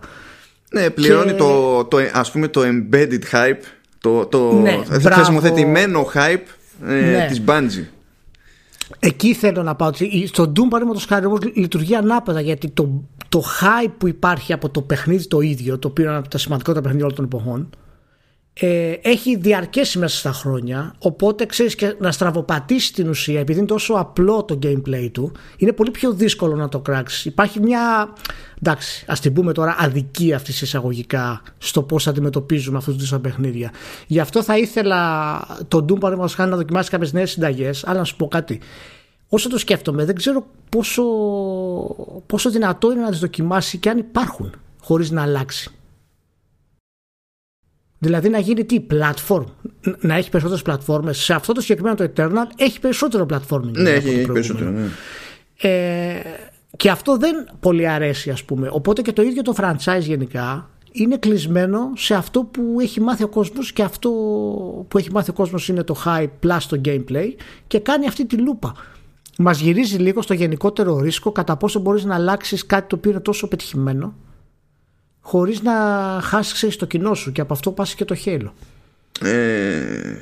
Ναι, πληρώνει το, το, ας πούμε το embedded hype, το, το ναι, θεσμοθετημένο hype ε, ναι. της Bungie. Εκεί θέλω να πάω. Στο Doom παραδείγματος χάρη όμως λειτουργεί ανάποδα γιατί το, το hype που υπάρχει από το παιχνίδι το ίδιο, το οποίο είναι από τα σημαντικότερα παιχνίδια όλων των εποχών, ε, έχει διαρκέσει μέσα στα χρόνια οπότε ξέρεις και να στραβοπατήσει την ουσία επειδή είναι τόσο απλό το gameplay του είναι πολύ πιο δύσκολο να το κράξεις. Υπάρχει μια εντάξει ας την πούμε τώρα αδικία αυτής εισαγωγικά στο πώς αντιμετωπίζουμε αυτούς τους παιχνίδια. Γι' αυτό θα ήθελα το Doom παραδείγματος χάρη να δοκιμάσει κάποιες νέες συνταγές αλλά να σου πω κάτι. Όσο το σκέφτομαι δεν ξέρω πόσο, πόσο δυνατό είναι να τις δοκιμάσει και αν υπάρχουν χωρίς να αλλάξει Δηλαδή να γίνει τι, platform, να έχει περισσότερες πλατφόρμες. Σε αυτό το συγκεκριμένο το Eternal έχει περισσότερο platforming. Ναι, έχει, έχει περισσότερο. Ναι. Ε, και αυτό δεν πολύ αρέσει, ας πούμε. Οπότε και το ίδιο το franchise γενικά είναι κλεισμένο σε αυτό που έχει μάθει ο κόσμος και αυτό που έχει μάθει ο κόσμος είναι το high plus το gameplay και κάνει αυτή τη λούπα. Μας γυρίζει λίγο στο γενικότερο ρίσκο κατά πόσο μπορείς να αλλάξεις κάτι το οποίο είναι τόσο πετυχημένο χωρίς να χάσεις το κοινό σου και από αυτό πας και το χέλο. Ε,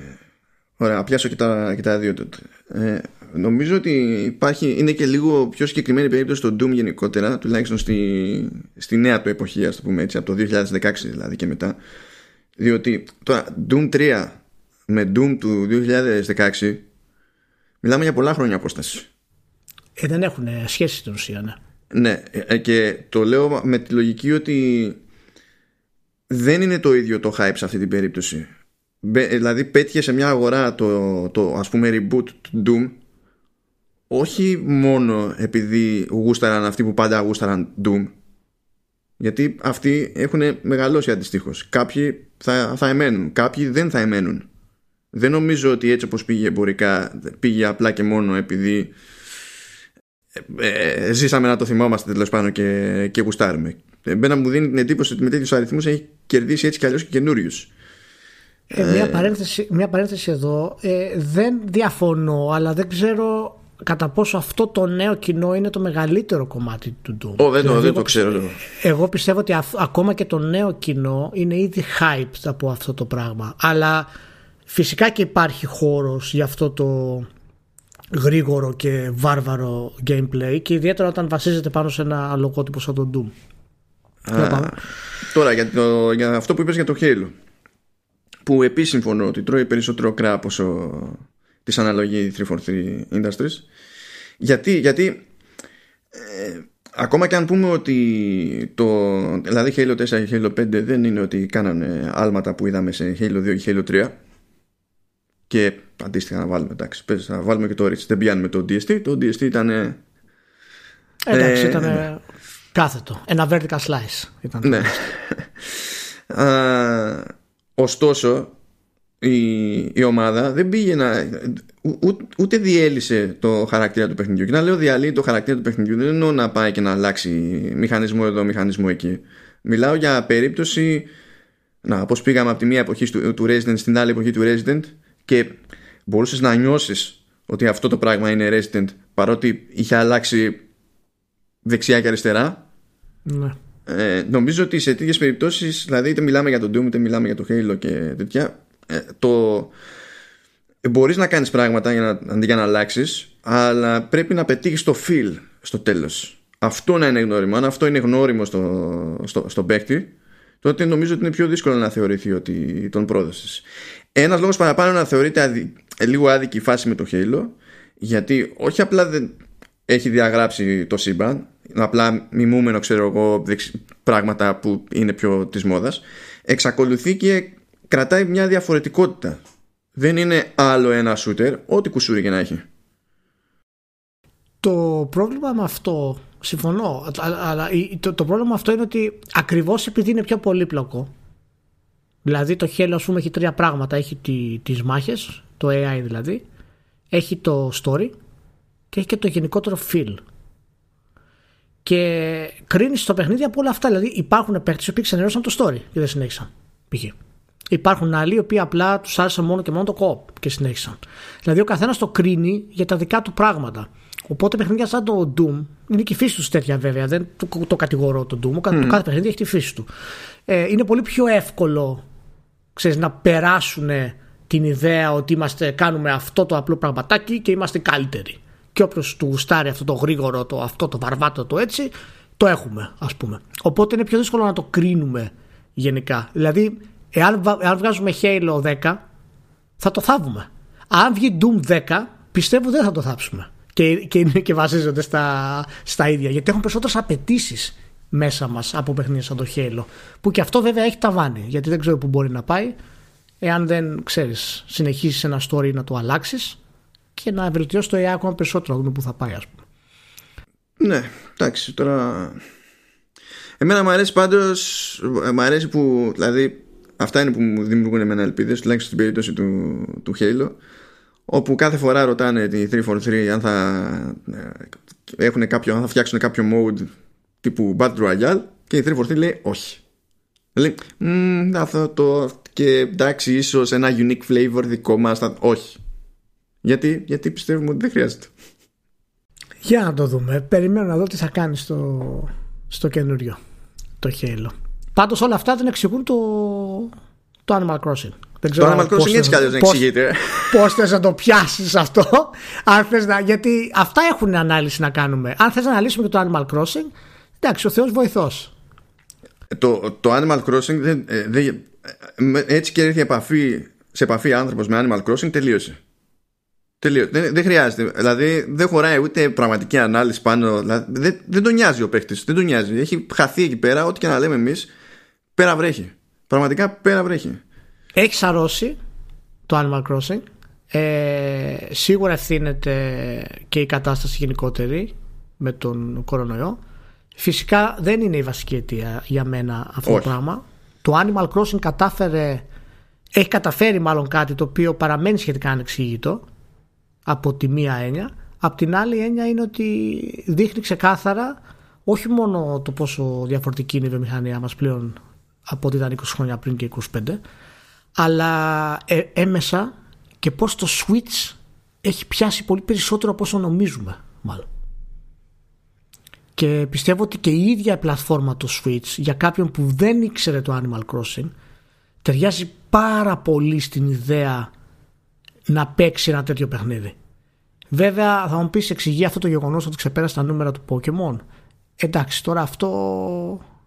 ωραία, πιάσω και τα, και τα δύο τότε. Ε, νομίζω ότι υπάρχει, είναι και λίγο πιο συγκεκριμένη περίπτωση στο Doom γενικότερα, τουλάχιστον στη, στη νέα του εποχή, ας το πούμε έτσι, από το 2016 δηλαδή και μετά. Διότι τώρα Doom 3 με Doom του 2016 μιλάμε για πολλά χρόνια απόσταση. Ε, δεν έχουν σχέση στην ουσία, ναι. Ναι, ε, και το λέω με τη λογική ότι δεν είναι το ίδιο το hype σε αυτή την περίπτωση. Δηλαδή πέτυχε σε μια αγορά το, το ας πούμε reboot του Doom όχι μόνο επειδή γούσταραν αυτοί που πάντα γούσταραν Doom γιατί αυτοί έχουν μεγαλώσει αντιστοίχως. Κάποιοι θα, θα εμένουν, κάποιοι δεν θα εμένουν. Δεν νομίζω ότι έτσι όπως πήγε εμπορικά πήγε απλά και μόνο επειδή ε, ζήσαμε να το θυμόμαστε τέλος πάντων και, και γουστάρουμε. Εμένα μου δίνει την εντύπωση ότι με τέτοιους αριθμούς έχει κερδίσει έτσι κι αλλιώς και καινούριους. Ε, μια, παρένθεση, μια παρένθεση εδώ. Ε, δεν διαφωνώ, αλλά δεν ξέρω κατά πόσο αυτό το νέο κοινό είναι το μεγαλύτερο κομμάτι του Doom. Oh, δεν, δηλαδή, δεν το ξέρω. Εγώ πιστεύω ότι ακόμα και το νέο κοινό είναι ήδη hyped από αυτό το πράγμα. Αλλά φυσικά και υπάρχει χώρος για αυτό το γρήγορο και βάρβαρο gameplay και ιδιαίτερα όταν βασίζεται πάνω σε ένα λογότυπο σαν τον Doom. Α, τώρα για, το, για αυτό που είπες για το Halo που επίσης συμφωνώ ότι τρώει περισσότερο κράπ όσο της αναλογή 343 Industries γιατί, γιατί ε, ακόμα και αν πούμε ότι το, δηλαδή Halo 4 και Halo 5 δεν είναι ότι κάνανε άλματα που είδαμε σε Halo 2 και Halo 3 και αντίστοιχα να βάλουμε, εντάξει, πες, να βάλουμε και το Rich. Δεν πιάνουμε το DST. Το DST ήταν. Εντάξει, ε, ήταν ναι. κάθετο. Ένα vertical slice ήταν. Ναι. [laughs] Α, ωστόσο, η, η ομάδα δεν πήγε να. ούτε διέλυσε το χαρακτήρα του παιχνιδιού. Και να λέω διαλύει το χαρακτήρα του παιχνιδιού, δεν εννοώ να πάει και να αλλάξει μηχανισμό εδώ, μηχανισμό εκεί. Μιλάω για περίπτωση. Να, πώς πήγαμε από τη μία εποχή του, του Resident στην άλλη εποχή του Resident και μπορούσες να νιώσεις ότι αυτό το πράγμα είναι Resident παρότι είχε αλλάξει δεξιά και αριστερά. Ναι. Ε, νομίζω ότι σε τέτοιες περιπτώσεις, δηλαδή είτε μιλάμε για τον Doom είτε μιλάμε για το Halo και τέτοια, ε, το... μπορείς να κάνεις πράγματα για να, αντί για να αλλάξεις, αλλά πρέπει να πετύχεις το feel στο τέλος αυτό να είναι γνώριμο αν αυτό είναι γνώριμο στο, στο, στον παίκτη τότε νομίζω ότι είναι πιο δύσκολο να θεωρηθεί ότι τον πρόδωσες ένας λόγος παραπάνω να θεωρείται λίγο άδικη η φάση με το Halo γιατί όχι απλά δεν έχει διαγράψει το σύμπαν απλά μιμούμενο ξέρω εγώ πράγματα που είναι πιο της μόδας εξακολουθεί και κρατάει μια διαφορετικότητα. Δεν είναι άλλο ένα shooter, ό,τι κουσούρι και να έχει. Το πρόβλημα με αυτό, συμφωνώ, αλλά το, το πρόβλημα με αυτό είναι ότι ακριβώς επειδή είναι πιο πολύπλοκο, δηλαδή το Halo ας πούμε έχει τρία πράγματα, έχει τι, τις μάχες, το AI δηλαδή, έχει το story και έχει και το γενικότερο feel. Και κρίνεις το παιχνίδι από όλα αυτά. Δηλαδή υπάρχουν παίχτε που ξενερώσαν το story και δεν συνέχισαν. Π.χ. Υπάρχουν άλλοι οι οποίοι απλά τους άρεσε μόνο και μόνο το κόπ και συνέχισαν. Δηλαδή ο καθένας το κρίνει για τα δικά του πράγματα. Οπότε παιχνίδια σαν το Doom είναι και η φύση τους τέτοια βέβαια. Δεν το, το κατηγορώ το Doom. Mm. Το κάθε παιχνίδι έχει τη φύση του. Ε, είναι πολύ πιο εύκολο ξέρεις, να περάσουν την ιδέα ότι είμαστε, κάνουμε αυτό το απλό πραγματάκι και είμαστε καλύτεροι. Και όποιος του γουστάρει αυτό το γρήγορο, το, αυτό το βαρβάτο, το έτσι, το έχουμε, ας πούμε. Οπότε είναι πιο δύσκολο να το κρίνουμε γενικά. Δηλαδή, εάν, εάν βγάζουμε Halo 10, θα το θάβουμε. Αν βγει Doom 10, πιστεύω δεν θα το θάψουμε. Και, και, και βασίζονται στα, στα ίδια. Γιατί έχουν περισσότερες απαιτήσεις μέσα μας από παιχνίδια σαν το Halo. Που και αυτό βέβαια έχει ταβάνι. Γιατί δεν ξέρω πού μπορεί να πάει. Εάν δεν ξέρεις, συνεχίσεις ένα story να το αλλάξεις και να βελτιώσεις το AI ακόμα περισσότερο να δούμε πού θα πάει, ας πούμε. Ναι, εντάξει, τώρα. Εμένα μου αρέσει πάντως. Μου αρέσει που. Δηλαδή, Αυτά είναι που μου δημιουργούν εμένα ελπίδες τουλάχιστον στην περίπτωση του, του Halo όπου κάθε φορά ρωτάνε τη 343 αν θα ε, έχουν κάποιο, αν θα φτιάξουν κάποιο mode τύπου Battle Royale και η 343 λέει όχι λέει αυτό το και εντάξει ίσως ένα unique flavor δικό μας θα... όχι γιατί, γιατί πιστεύουμε ότι δεν χρειάζεται για να το δούμε περιμένω να δω τι θα κάνει στο, στο καινούριο το Halo Πάντως όλα αυτά δεν εξηγούν το, το Animal Crossing. Δεν ξέρω το Animal Crossing έτσι κι δεν εξηγείται. Πώς θες να το πιάσεις αυτό, αν θες να, γιατί αυτά έχουν ανάλυση να κάνουμε. Αν θες να αναλύσουμε και το Animal Crossing, εντάξει, ο Θεός βοηθός. Το, το Animal Crossing δεν, ε, δεν, έτσι και έρθει επαφή, σε επαφή άνθρωπος με Animal Crossing τελείωσε. Τελείω. Δεν, δεν χρειάζεται. Δηλαδή δεν χωράει ούτε πραγματική ανάλυση πάνω. Δηλαδή, δεν, δεν τον νοιάζει ο παίχτη. Δεν τον νοιάζει. Έχει χαθεί εκεί πέρα, ό,τι και να λέμε εμείς. Πέρα βρέχει. Πραγματικά πέρα βρέχει. Έχεις αρρώσει το Animal Crossing. Ε, σίγουρα ευθύνεται και η κατάσταση γενικότερη με τον κορονοϊό. Φυσικά δεν είναι η βασική αιτία για μένα αυτό το πράγμα. Το Animal Crossing κατάφερε, έχει καταφέρει μάλλον κάτι το οποίο παραμένει σχετικά ανεξήγητο από τη μία έννοια. Απ' την άλλη έννοια είναι ότι δείχνει ξεκάθαρα όχι μόνο το πόσο διαφορετική είναι η βιομηχανία μας πλέον από ό,τι ήταν 20 χρόνια πριν και 25 αλλά ε, έμεσα και πως το Switch έχει πιάσει πολύ περισσότερο από όσο νομίζουμε μάλλον. Και πιστεύω ότι και η ίδια πλατφόρμα το Switch για κάποιον που δεν ήξερε το Animal Crossing ταιριάζει πάρα πολύ στην ιδέα να παίξει ένα τέτοιο παιχνίδι. Βέβαια θα μου πεις εξηγεί αυτό το γεγονός ότι ξεπέρασε τα νούμερα του Pokémon. Εντάξει, τώρα αυτό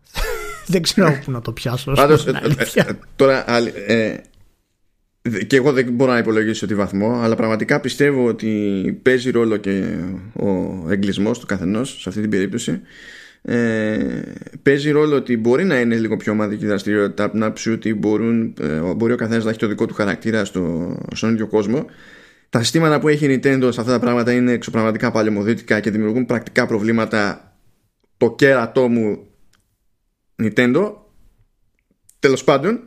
[laughs] δεν ξέρω πού να το πιάσω. Πάντως, ε, ε, τώρα, ε, και εγώ δεν μπορώ να υπολογίσω τη βαθμό, αλλά πραγματικά πιστεύω ότι παίζει ρόλο και ο εγκλισμός του καθενός σε αυτή την περίπτωση. Ε, παίζει ρόλο ότι μπορεί να είναι λίγο πιο ομαδική δραστηριότητα από την άποψη ότι μπορούν, μπορεί ο καθένας να έχει το δικό του χαρακτήρα στο, στον ίδιο κόσμο. Τα συστήματα που έχει η Nintendo σε αυτά τα πράγματα είναι εξωπραγματικά παλαιομοδίτικα και δημιουργούν πρακτικά προβλήματα. Το κέρατό μου Nintendo τέλος πάντων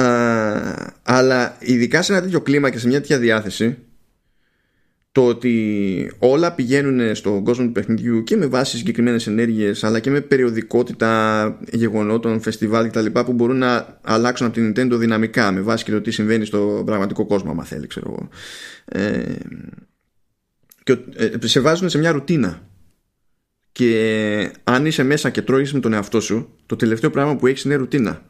α, αλλά ειδικά σε ένα τέτοιο κλίμα και σε μια τέτοια διάθεση το ότι όλα πηγαίνουν στον κόσμο του παιχνιδιού και με βάση συγκεκριμένες ενέργειες, αλλά και με περιοδικότητα γεγονότων, φεστιβάλ κτλ. που μπορούν να αλλάξουν από την Nintendo δυναμικά με βάση και το τι συμβαίνει στο πραγματικό κόσμο, άμα θέλει, ξέρω εγώ. Ε, και ε, σε βάζουν σε μια ρουτίνα. Και αν είσαι μέσα και τρώγεις με τον εαυτό σου, το τελευταίο πράγμα που έχεις είναι ρουτίνα.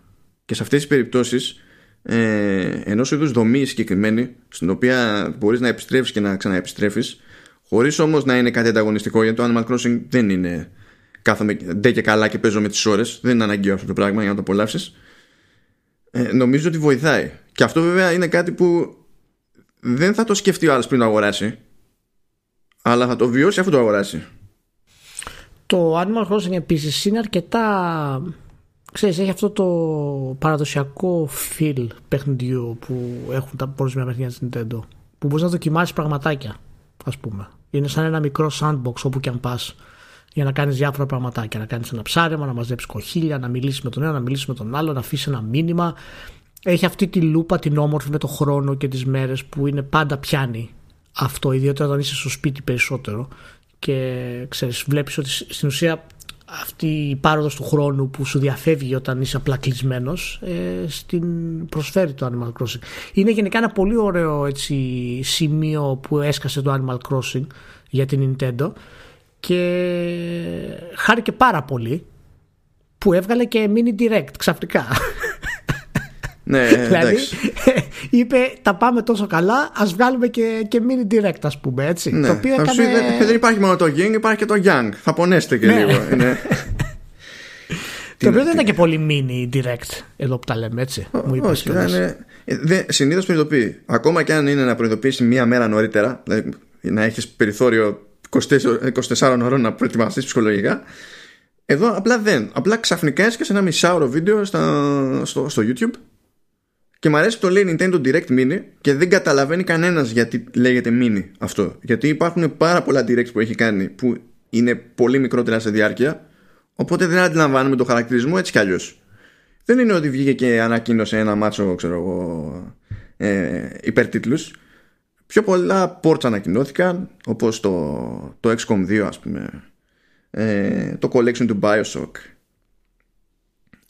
Και σε αυτές τις περιπτώσεις ε, ενός είδους δομή συγκεκριμένη στην οποία μπορείς να επιστρέφεις και να ξαναεπιστρέφεις χωρίς όμως να είναι κάτι ανταγωνιστικό γιατί το Animal Crossing δεν είναι κάθομαι ντε και καλά και παίζω με τις ώρες δεν είναι αναγκαίο αυτό το πράγμα για να το απολαύσεις ε, νομίζω ότι βοηθάει. Και αυτό βέβαια είναι κάτι που δεν θα το σκεφτεί ο άλλος πριν το αγοράσει αλλά θα το βιώσει αφού το αγοράσει. Το Animal Crossing επίσης είναι αρκετά ξέρεις, έχει αυτό το παραδοσιακό feel παιχνιδιού που έχουν τα ορισμένα παιχνίδια της Nintendo που μπορείς να δοκιμάσεις πραγματάκια ας πούμε. Είναι σαν ένα μικρό sandbox όπου και αν πας για να κάνεις διάφορα πραγματάκια. Να κάνεις ένα ψάρεμα, να μαζέψεις κοχύλια να μιλήσεις με τον ένα, να μιλήσεις με τον άλλο να αφήσεις ένα μήνυμα. Έχει αυτή τη λούπα την όμορφη με το χρόνο και τις μέρες που είναι πάντα πιάνει αυτό ιδιαίτερα όταν είσαι στο σπίτι περισσότερο. Και ξέρεις βλέπεις ότι στην ουσία αυτή η πάροδος του χρόνου που σου διαφεύγει όταν είσαι απλά κλεισμένος, ε, στην προσφέρει το Animal Crossing. Είναι γενικά ένα πολύ ωραίο έτσι, σημείο που έσκασε το Animal Crossing για την Nintendo και χάρηκε πάρα πολύ που έβγαλε και mini direct ξαφνικά. Ναι, [laughs] δηλαδή είπε τα πάμε τόσο καλά, ας βγάλουμε και, και mini direct, ας πούμε έτσι. Ναι. Το οποίο έκανε... δεν υπάρχει μόνο το Ying, υπάρχει και το Yang. Θα πονέσετε και ναι. λίγο. Ναι. [laughs] το οποίο δεν ήταν και πολύ mini direct εδώ που τα λέμε έτσι. Μου είπες Όχι, είναι... Συνήθως προειδοποιεί. Ακόμα και αν είναι να προειδοποιήσει μία μέρα νωρίτερα, δηλαδή να έχεις περιθώριο 24 ώρων να προετοιμαστείς ψυχολογικά. Εδώ απλά δεν. Απλά ξαφνικά έσκασε ένα μισάωρο βίντεο στο, στο YouTube και μου αρέσει που το λέει Nintendo Direct Mini και δεν καταλαβαίνει κανένας γιατί λέγεται Mini αυτό. Γιατί υπάρχουν πάρα πολλά Direct που έχει κάνει που είναι πολύ μικρότερα σε διάρκεια οπότε δεν αντιλαμβάνουμε το χαρακτηρισμό έτσι κι αλλιώς. Δεν είναι ότι βγήκε και ανακοίνωσε ένα μάτσο ξέρω εγώ ε, υπερτίτλους. Πιο πολλά ports ανακοινώθηκαν όπως το, το XCOM 2 ας πούμε ε, το collection του Bioshock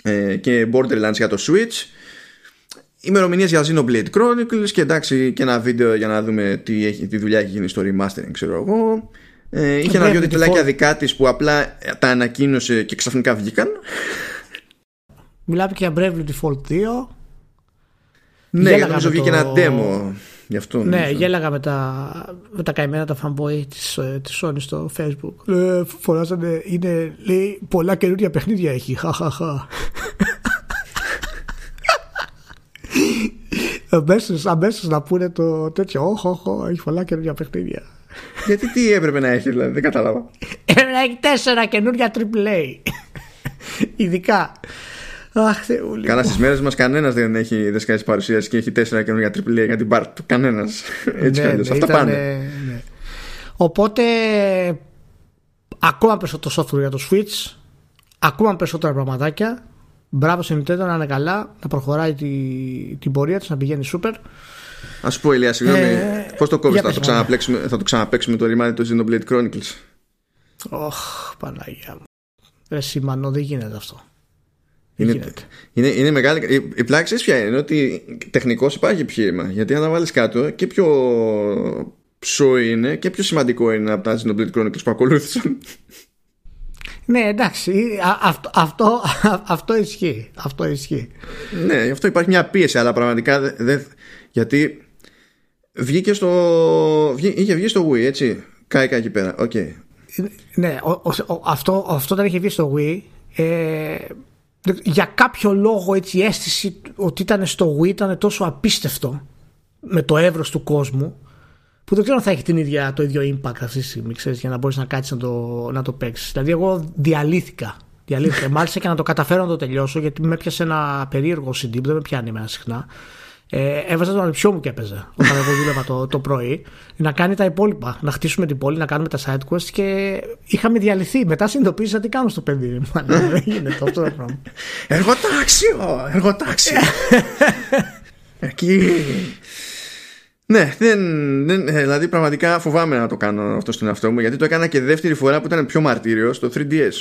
ε, και Borderlands για το Switch ημερομηνίες για Xenoblade Chronicles και εντάξει και ένα βίντεο για να δούμε τι, έχει, τι δουλειά έχει γίνει στο remastering, ξέρω εγώ. Ε, είχε ένα-δυο τιτλάκια δικά της που απλά τα ανακοίνωσε και ξαφνικά βγήκαν. Μιλάμε και για Bravely Default 2. Ναι, νομίζω βγήκε το... ένα demo γι' αυτό. Ναι, νομίζω. γέλαγα με τα, με τα καημένα τα fanboy της, ε, της Sony στο facebook. Ε, φωνάζανε, είναι, λέει, πολλά καινούργια παιχνίδια έχει. Χαχαχα. Αμέσως, αμέσως να πούνε το τέτοιο όχο, όχο, έχει πολλά καινούργια παιχνίδια. Γιατί τι έπρεπε να έχει δηλαδή, δεν κατάλαβα. Έπρεπε να έχει τέσσερα καινούργια AAA. Ειδικά. Αχ, Θεούλη. Καλά, στις μέρες μας κανένας δεν έχει δεσκάσει παρουσίαση και έχει τέσσερα καινούργια AAA για την part του. Κανένας. Έτσι ναι, ναι, Αυτά πάνε. Ναι. Οπότε, ακόμα περισσότερο software για το Switch, ακόμα περισσότερα πραγματάκια Μπράβο σε Nintendo να είναι καλά, να προχωράει τη, την πορεία της, να πηγαίνει σούπερ. Α σου πω, Ηλία, συγγνώμη, ε, πώς το κόβεις, θα, το θα το ξαναπέξουμε το remind του Xenoblade Chronicles. Ωχ, Παναγία μου. Ρε Σιμανό, δεν γίνεται αυτό. Είναι, είναι, είναι μεγάλη. Η, η πλάξη ποια είναι, ότι τεχνικώ υπάρχει επιχείρημα. Γιατί αν τα βάλεις κάτω και πιο ψω είναι και πιο σημαντικό είναι από τα Xenoblade Chronicles που ακολούθησαν. Ναι, εντάξει. Αυτό, αυτό, [laughs] αυτό ισχύει. Αυτό ισχύει. Ναι, γι' αυτό υπάρχει μια πίεση, αλλά πραγματικά δεν. γιατί βγήκε στο. είχε βγει στο Wii, έτσι. Κάηκα εκεί πέρα. Okay. Ναι, ο, ο, αυτό, αυτό όταν είχε βγει στο Wii. Ε, για κάποιο λόγο έτσι η αίσθηση ότι ήταν στο Wii ήταν τόσο απίστευτο με το εύρος του κόσμου που δεν ξέρω αν θα έχει την ίδια, το ίδιο impact αυτή τη στιγμή, ξέρεις, για να μπορείς να κάτσεις να το, να το παίξεις. Δηλαδή, εγώ διαλύθηκα. διαλύθηκα. Μάλιστα και να το καταφέρω να το τελειώσω, γιατί με έπιασε ένα περίεργο CD που δεν με πιάνει εμένα συχνά. ε, έβαζα τον ανιψιό μου και έπαιζε όταν εγώ δούλευα το, το πρωί να κάνει τα υπόλοιπα, να χτίσουμε την πόλη, να κάνουμε τα side quests και είχαμε διαλυθεί. Μετά συνειδητοποίησα τι κάνω στο παιδί. Δεν γίνεται αυτό το πράγμα. Εργοτάξιο! Εργοτάξιο! Εκεί. Ναι, δεν, δεν, ε, δηλαδή πραγματικά φοβάμαι να το κάνω αυτό στον εαυτό μου γιατί το έκανα και δεύτερη φορά που ήταν πιο μαρτύριο στο 3DS.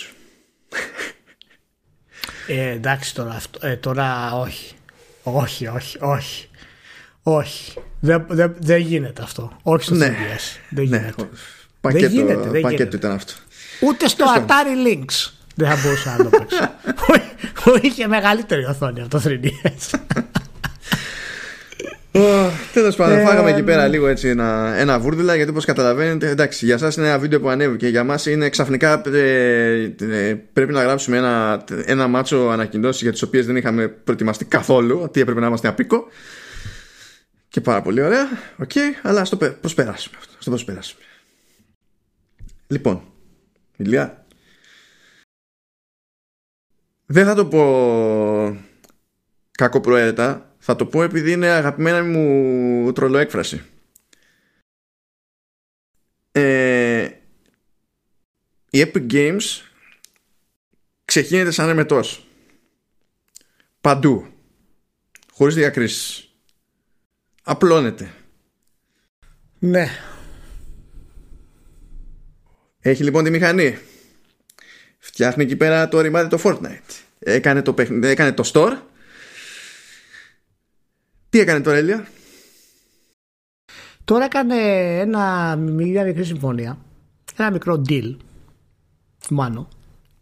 Ε, εντάξει τώρα, αυτό, ε, τώρα όχι. Όχι, όχι, όχι. Όχι. Δεν, δεν, δεν γίνεται αυτό. Όχι στο Ναι. 3DS. Δεν Ναι, γίνεται. πακέτο, δεν γίνεται, δεν πακέτο γίνεται. ήταν αυτό. Ούτε στο Atari Lynx δεν θα μπορούσα να το παίξω. [laughs] που είχε μεγαλύτερη οθόνη από το 3DS. Τέλος πάντων, Ε, φάγαμε εκεί ναι. πέρα λίγο έτσι ένα, ένα βούρδουλα γιατί όπως καταλαβαίνετε, εντάξει, για εσά είναι ένα βίντεο που ανέβηκε. Για μας είναι ξαφνικά ε, ε, πρέπει να γράψουμε ένα, ένα μάτσο ανακοινώσεις για τις οποίες δεν είχαμε προετοιμαστεί καθόλου. Ότι έπρεπε να είμαστε απίκο. Και πάρα πολύ ωραία. Οκ, αλλά ας το πε- προσπεράσουμε αυτό. ας το προσπεράσουμε. Λοιπόν, Ηλία. Δεν θα το πω κακοπροαίρετα. Θα το πω επειδή είναι αγαπημένα μου τρολοέκφραση. Ε, η Epic Games ξεχύνεται σαν εμετός. Παντού. Χωρίς διακρίσεις. Απλώνεται. ναι. Έχει λοιπόν τη μηχανή. Φτιάχνει εκεί πέρα το ρημάδι το Fortnite. Έκανε το, παιχνι- έκανε το store. Τι έκανε τώρα, Έλια; Τώρα έκανε ένα, μια μικρή συμφωνία. Ένα μικρό deal. Μάνο.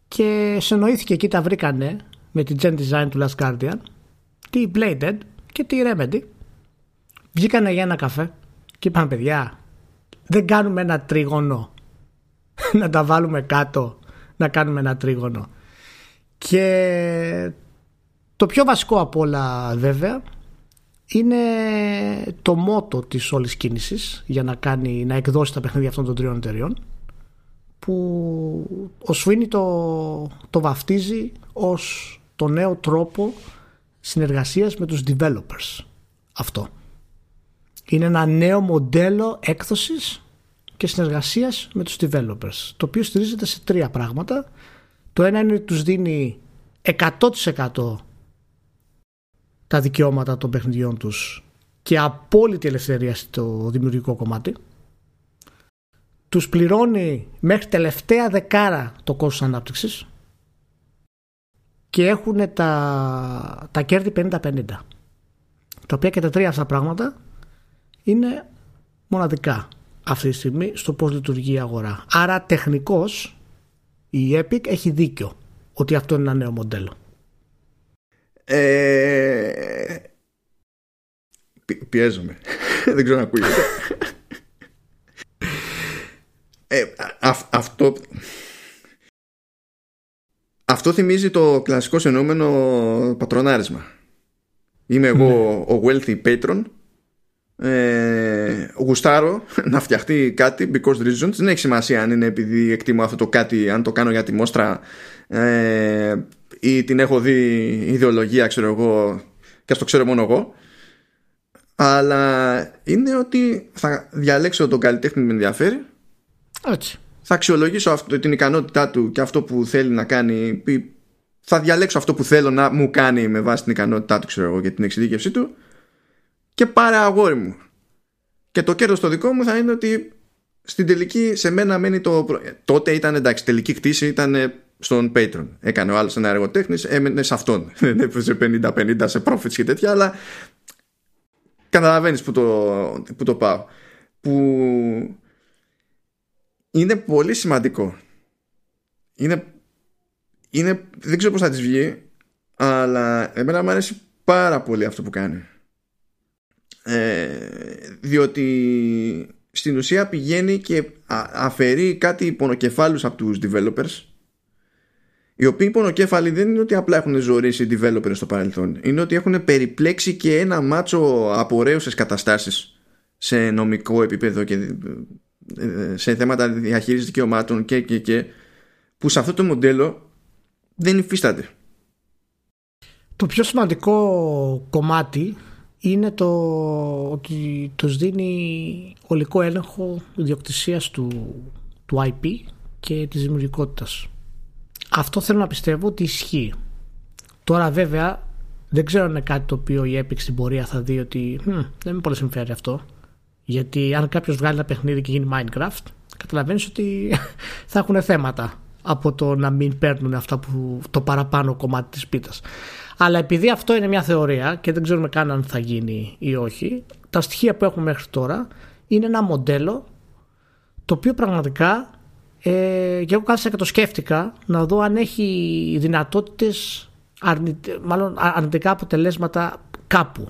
Και συνοήθηκε εκεί τα βρήκανε με την Gen Design του Last Guardian, τη Bladed και τη Remedy. Βγήκανε για ένα καφέ και είπαν παιδιά, δεν κάνουμε ένα τρίγωνο. να τα βάλουμε κάτω, να κάνουμε ένα τρίγωνο. Και το πιο βασικό από όλα βέβαια είναι το μότο της όλης κίνησης για να, κάνει, να εκδώσει τα παιχνίδια αυτών των τριών εταιριών που ο Σουίνι το, το βαφτίζει ως το νέο τρόπο συνεργασίας με τους developers. Αυτό. Είναι ένα νέο μοντέλο έκδοσης και συνεργασίας με τους developers το οποίο στηρίζεται σε τρία πράγματα. Το ένα είναι ότι τους δίνει 100% τα δικαιώματα των παιχνιδιών τους και απόλυτη ελευθερία στο δημιουργικό κομμάτι. Τους πληρώνει μέχρι τελευταία δεκάρα το κόστος ανάπτυξης και έχουν τα, τα κέρδη 50-50. Τα οποία και τα τρία αυτά πράγματα είναι μοναδικά αυτή τη στιγμή στο πώς λειτουργεί η αγορά. Άρα τεχνικώς η Epic έχει δίκιο ότι αυτό είναι ένα νέο μοντέλο. Ε, πι- πιέζομαι. [laughs] Δεν ξέρω να ακούγεται. ε, α- αυ- αυτό αυτό θυμίζει το κλασικό συνόμενο πατρονάρισμα. Είμαι εγώ ο wealthy patron ε, γουστάρω [laughs] να φτιαχτεί κάτι because reasons δεν έχει σημασία αν είναι επειδή εκτιμώ αυτό το κάτι αν το κάνω για τη μόστρα ε, ή την έχω δει ιδεολογία ξέρω εγώ και ας το ξέρω μόνο εγώ. Αλλά είναι ότι θα διαλέξω τον καλλιτέχνη που με ενδιαφέρει. Έτσι. θα αξιολογήσω αυτό, την ικανότητά του και αυτό που θέλει να κάνει ή θα διαλέξω αυτό που θέλω να μου κάνει με βάση την ικανότητά του ξέρω εγώ και την εξειδίκευσή του. Και πάρε αγόρι μου. Και το κέρδος το δικό μου θα είναι ότι στην τελική σε μένα μένει το προ- ε, τότε ήταν εντάξει τελική κτήση ήταν ε, στον Patreon. Έκανε ο άλλος ένα εργοτέχνης έμενε σε αυτόν. [laughs] Δεν έπαιζε 50-50 σε profits και τέτοια αλλά καταλαβαίνεις που το, που το πάω. Που είναι πολύ σημαντικό. Είναι, είναι δεν ξέρω πως θα της βγει αλλά εμένα μου αρέσει πάρα πολύ αυτό που κάνει. Ε, διότι στην ουσία πηγαίνει και α- αφαιρεί κάτι πονοκεφάλους από τους developers οι οποίοι πονοκέφαλοι δεν είναι ότι απλά έχουν ζωήσει οι developers στο παρελθόν είναι ότι έχουν περιπλέξει και ένα μάτσο απορρέουσες καταστάσεις σε νομικό επίπεδο και ε, σε θέματα διαχείρισης δικαιωμάτων και, και, και που σε αυτό το μοντέλο δεν υφίσταται Το πιο σημαντικό κομμάτι είναι το ότι τους δίνει ολικό έλεγχο ιδιοκτησίας του, του IP και της δημιουργικότητας. Αυτό θέλω να πιστεύω ότι ισχύει. Τώρα βέβαια δεν ξέρω αν είναι κάτι το οποίο η Epic στην πορεία θα δει ότι δεν με πολύ συμφέρει αυτό. Γιατί αν κάποιος βγάλει ένα παιχνίδι και γίνει Minecraft, καταλαβαίνεις ότι [laughs] θα έχουν θέματα από το να μην παίρνουν αυτά που το παραπάνω κομμάτι της πίτας. Αλλά επειδή αυτό είναι μια θεωρία και δεν ξέρουμε καν αν θα γίνει ή όχι, τα στοιχεία που έχουμε μέχρι τώρα είναι ένα μοντέλο το οποίο πραγματικά ε, και εγώ κάθισα και το σκέφτηκα να δω αν έχει δυνατότητες μάλλον αρνητικά αποτελέσματα κάπου.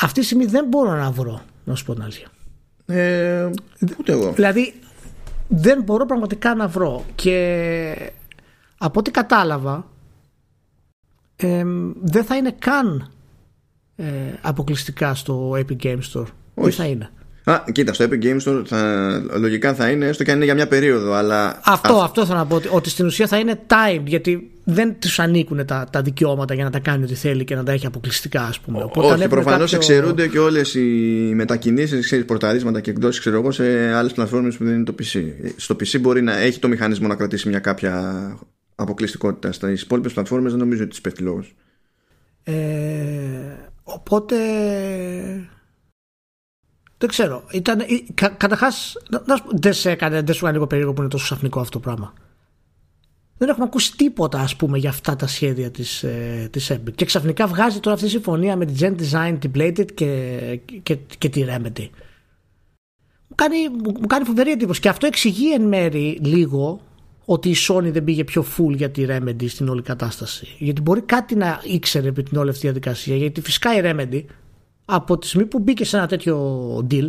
Αυτή τη στιγμή δεν μπορώ να βρω, να σου πω την αλήθεια. Ε, ούτε εγώ. Δηλαδή δεν μπορώ πραγματικά να βρω και από ό,τι κατάλαβα ε, δεν θα είναι καν ε, αποκλειστικά στο Epic Games Store. Όχι. θα είναι. Α, κοίτα, στο Epic Games Store θα, λογικά θα είναι, έστω και αν είναι για μια περίοδο. Αλλά αυτό, αυτό θέλω να πω. Ότι, ότι στην ουσία θα είναι time, γιατί δεν τους ανήκουν τα, τα δικαιώματα για να τα κάνει ό,τι θέλει και να τα έχει αποκλειστικά, ας πούμε. Οπότε, Όχι, προφανώς κάποιο... εξαιρούνται και όλες οι μετακινήσεις, πορταρίσματα και εκδόσεις, ξέρω εγώ, σε άλλες πλατφόρμες που δεν είναι το PC. Στο PC μπορεί να έχει το μηχανισμό να κρατήσει μια κάποια αποκλειστικότητα. Στι υπόλοιπες πλατφόρμες δεν νομίζω ότι τη πέφτει λόγος. Ε, οπότε δεν ξέρω. Ήταν, κα, Καταρχάς, δεν σε έκανε, δεν σου έκανε λίγο περίεργο που είναι τόσο ξαφνικό αυτό το πράγμα. Δεν έχουμε ακούσει τίποτα, ας πούμε, για αυτά τα σχέδια της ε, της Epic. Και ξαφνικά βγάζει τώρα αυτή η συμφωνία με την Gen Design, την Bladed και, και, και τη Remedy. Μου κάνει, μου κάνει φοβερή εντύπωση. Και αυτό εξηγεί εν μέρη λίγο ότι η Sony δεν πήγε πιο full για τη Remedy στην όλη κατάσταση. Γιατί μπορεί κάτι να ήξερε επί την όλη αυτή διαδικασία. Γιατί φυσικά η Remedy από τη στιγμή που μπήκε σε ένα τέτοιο deal,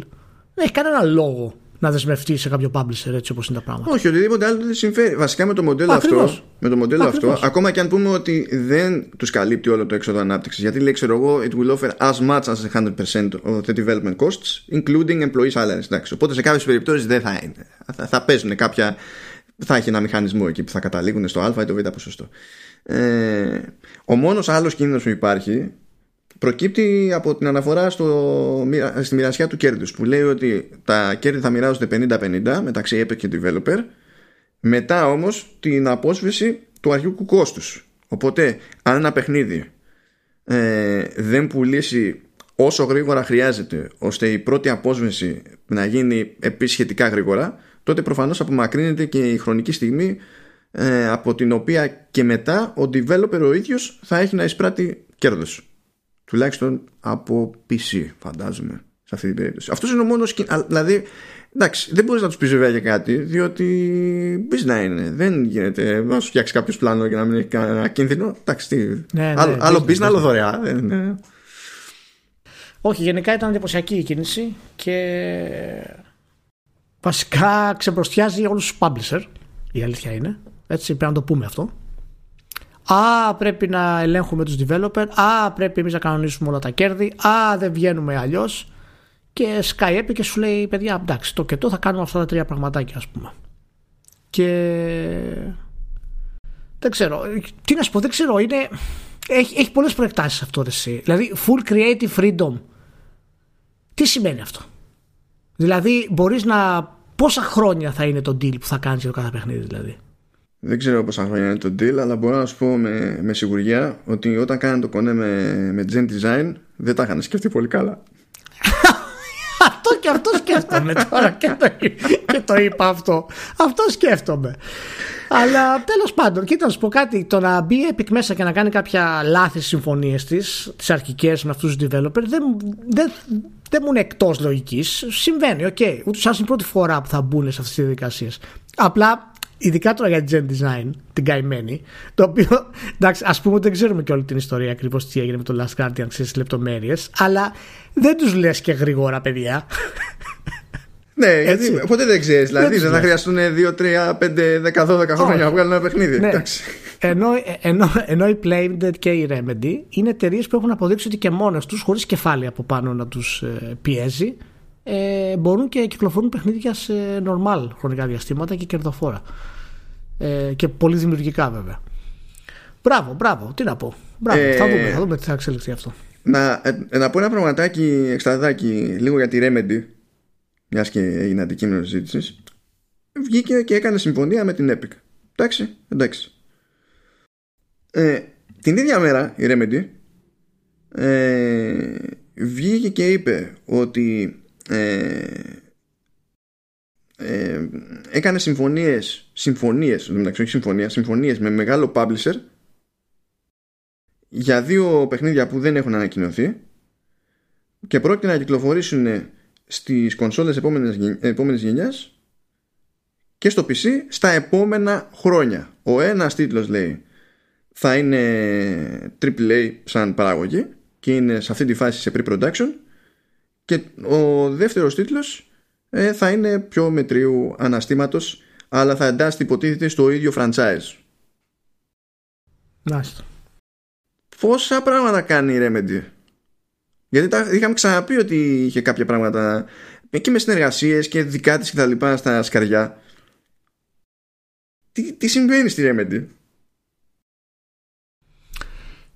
δεν έχει κανένα λόγο να δεσμευτεί σε κάποιο publisher έτσι όπως είναι τα πράγματα. Όχι, οτιδήποτε άλλο δεν συμφέρει. Βασικά με το μοντέλο αυτό, με το μοντέλο αυτό, ακόμα και αν πούμε ότι δεν τους καλύπτει όλο το έξοδο ανάπτυξης. Γιατί λέει, ξέρω εγώ, it will offer as much as 100% of the development costs, including employee salaries. Εντάξει, οπότε σε κάποιες περιπτώσεις δεν θα είναι. Θα, θα παίζουν κάποια. Θα έχει ένα μηχανισμό εκεί που θα καταλήγουν στο α ή το β ποσοστό. Ε, ο μόνος άλλος κίνδυνος που υπάρχει προκύπτει από την αναφορά στο, στη μοιρασιά του κέρδους που λέει ότι τα κέρδη θα μοιράζονται 50-50 μεταξύ Epic και Developer μετά όμως την απόσβεση του αρχικού κόστους. Οπότε αν ένα παιχνίδι ε, δεν πουλήσει όσο γρήγορα χρειάζεται ώστε η πρώτη απόσβεση να γίνει επίσης σχετικά γρήγορα τότε προφανώς απομακρύνεται και η χρονική στιγμή ε, από την οποία και μετά ο developer ο ίδιος θα έχει να εισπράττει κέρδος τουλάχιστον από PC φαντάζομαι σε αυτή την περίπτωση. Αυτός είναι ο μόνος δηλαδή εντάξει δεν μπορείς να τους πεις βέβαια για κάτι διότι μπεις να είναι δεν γίνεται. Να σου φτιάξει κάποιος πλάνο για να μην έχει κανένα κίνδυνο. Εντάξει τι ναι, ναι, άλλο, άλλο business, άλλο δωρεά ναι. όχι γενικά ήταν εντυπωσιακή η κίνηση και βασικά ξεπροστιάζει όλους τους publisher η αλήθεια είναι. Έτσι πρέπει να το πούμε αυτό Α, πρέπει να ελέγχουμε τους developer. Α, πρέπει εμείς να κανονίσουμε όλα τα κέρδη. Α, δεν βγαίνουμε αλλιώς. Και Skype και σου λέει, παιδιά, εντάξει, το και το θα κάνουμε αυτά τα τρία πραγματάκια, ας πούμε. Και... Δεν ξέρω. Τι να σου πω, δεν ξέρω. Είναι... Έχει, έχει πολλές προεκτάσεις αυτό, εσύ. Δηλαδή, full creative freedom. Τι σημαίνει αυτό; Δηλαδή, μπορείς να... Πόσα χρόνια θα είναι το deal που θα κάνεις για το κάθε παιχνίδι, δηλαδή; Δεν ξέρω πόσα χρόνια είναι το deal, αλλά μπορώ να σου πω με, με σιγουριά ότι όταν κάνανε το κονέ με, με Gen Design δεν τα είχαν σκεφτεί πολύ καλά. [laughs] αυτό και αυτό σκέφτομαι τώρα και το, και το είπα αυτό. Αυτό σκέφτομαι. Αλλά τέλος πάντων, κοίτα να σου πω κάτι. Το να μπει Epic μέσα και να κάνει κάποια λάθη στις συμφωνίες της, τις αρχικές με αυτούς τους developers, δεν, δεν, δεν μου είναι εκτός λογικής. Συμβαίνει, ok. Okay. Ούτως ή είναι η πρώτη φορά που θα μπουν σε αυτές τις διαδικασίες. Απλά ειδικά τώρα για Gen Design, την καημένη, το οποίο, εντάξει, ας πούμε δεν ξέρουμε και όλη την ιστορία ακριβώς τι έγινε με το Last Guardian, ξέρεις λεπτομέρειες, αλλά δεν τους λες και γρήγορα, παιδιά. Ναι, γιατί ποτέ δεν ξέρεις. Δηλαδή δεν θα χρειαστούν 2, 3, 5, 10, 12 χρόνια να βγάλουν ένα παιχνίδι. Ναι. Ενώ, ενώ, ενώ η Playdead και η Remedy είναι εταιρείες που έχουν αποδείξει ότι και μόνες τους, χωρίς κεφάλι από πάνω να τους ε, πιέζει, ε, μπορούν και κυκλοφορούν παιχνίδια σε normal χρονικά διαστήματα και κερδοφόρα. Ε, και πολύ δημιουργικά βέβαια. Μπράβο, μπράβο, τι να πω. Μπράβο, ε, θα, δούμε, θα δούμε τι θα εξελιχθεί αυτό. να, ε, να πω ένα πραγματάκι εξτραδάκι λίγο για τη Remedy μιας και έγινε αντικείμενος συζήτησης. Βγήκε και έκανε συμφωνία με την Epic. Εντάξει, εντάξει. Ε, την ίδια μέρα η Remedy ε, βγήκε και είπε ότι ε, ε, έκανε συμφωνίες συμφωνίες, μεταξύ όχι συμφωνία, συμφωνίες με μεγάλο publisher για δύο παιχνίδια που δεν έχουν ανακοινωθεί και πρόκειται να κυκλοφορήσουν στις κονσόλες επόμενες, επόμενες γενιάς και στο PC στα επόμενα χρόνια. Ο ένας τίτλος λέει θα είναι AAA σαν παραγωγή και είναι σε αυτή τη φάση σε pre-production και ο δεύτερος τίτλος ε, θα είναι πιο μετρίου αναστήματος αλλά θα εντάσσεται υποτίθεται στο ίδιο franchise. Μάλιστα. Πόσα πράγματα κάνει η Remedy; Γιατί τα είχαμε ξαναπεί ότι είχε κάποια πράγματα και με συνεργασίες και δικά της και τα λοιπά στα σκαριά. Τι, τι συμβαίνει στη Remedy;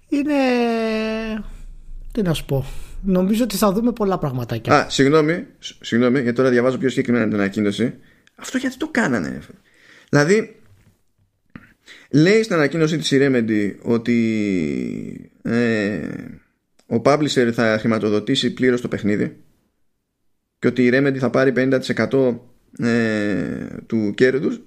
Είναι. Τι να σου πω. Νομίζω ότι θα δούμε πολλά πραγματάκια. Α, συγγνώμη, συγγνώμη, γιατί τώρα διαβάζω πιο συγκεκριμένα την ανακοίνωση. Αυτό γιατί το κάνανε. Δηλαδή, λέει στην ανακοίνωση της Remedy ότι ε, ο publisher θα χρηματοδοτήσει πλήρως το παιχνίδι και ότι η Remedy θα πάρει 50% ε, του κέρδους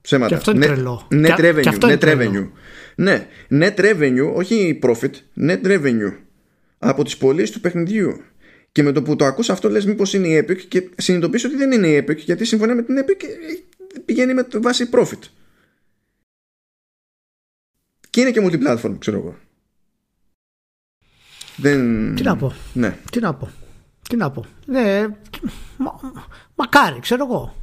Ψέματα. Και αυτό είναι net, τρελό. Net revenue. net revenue. Ναι, net revenue, όχι profit, net revenue από τις πωλήσεις του παιχνιδιού. Και με το που το ακούς αυτό λες μήπως είναι η Epic και συνειδητοποιείς ότι δεν είναι η Epic γιατί συμφωνία με την Epic πηγαίνει με βάση profit. Και είναι και multiplatform, ξέρω εγώ. Δεν... Τι να πω. Ναι. Τι να πω. Τι να πω. Ναι, μα, μακάρι, ξέρω εγώ.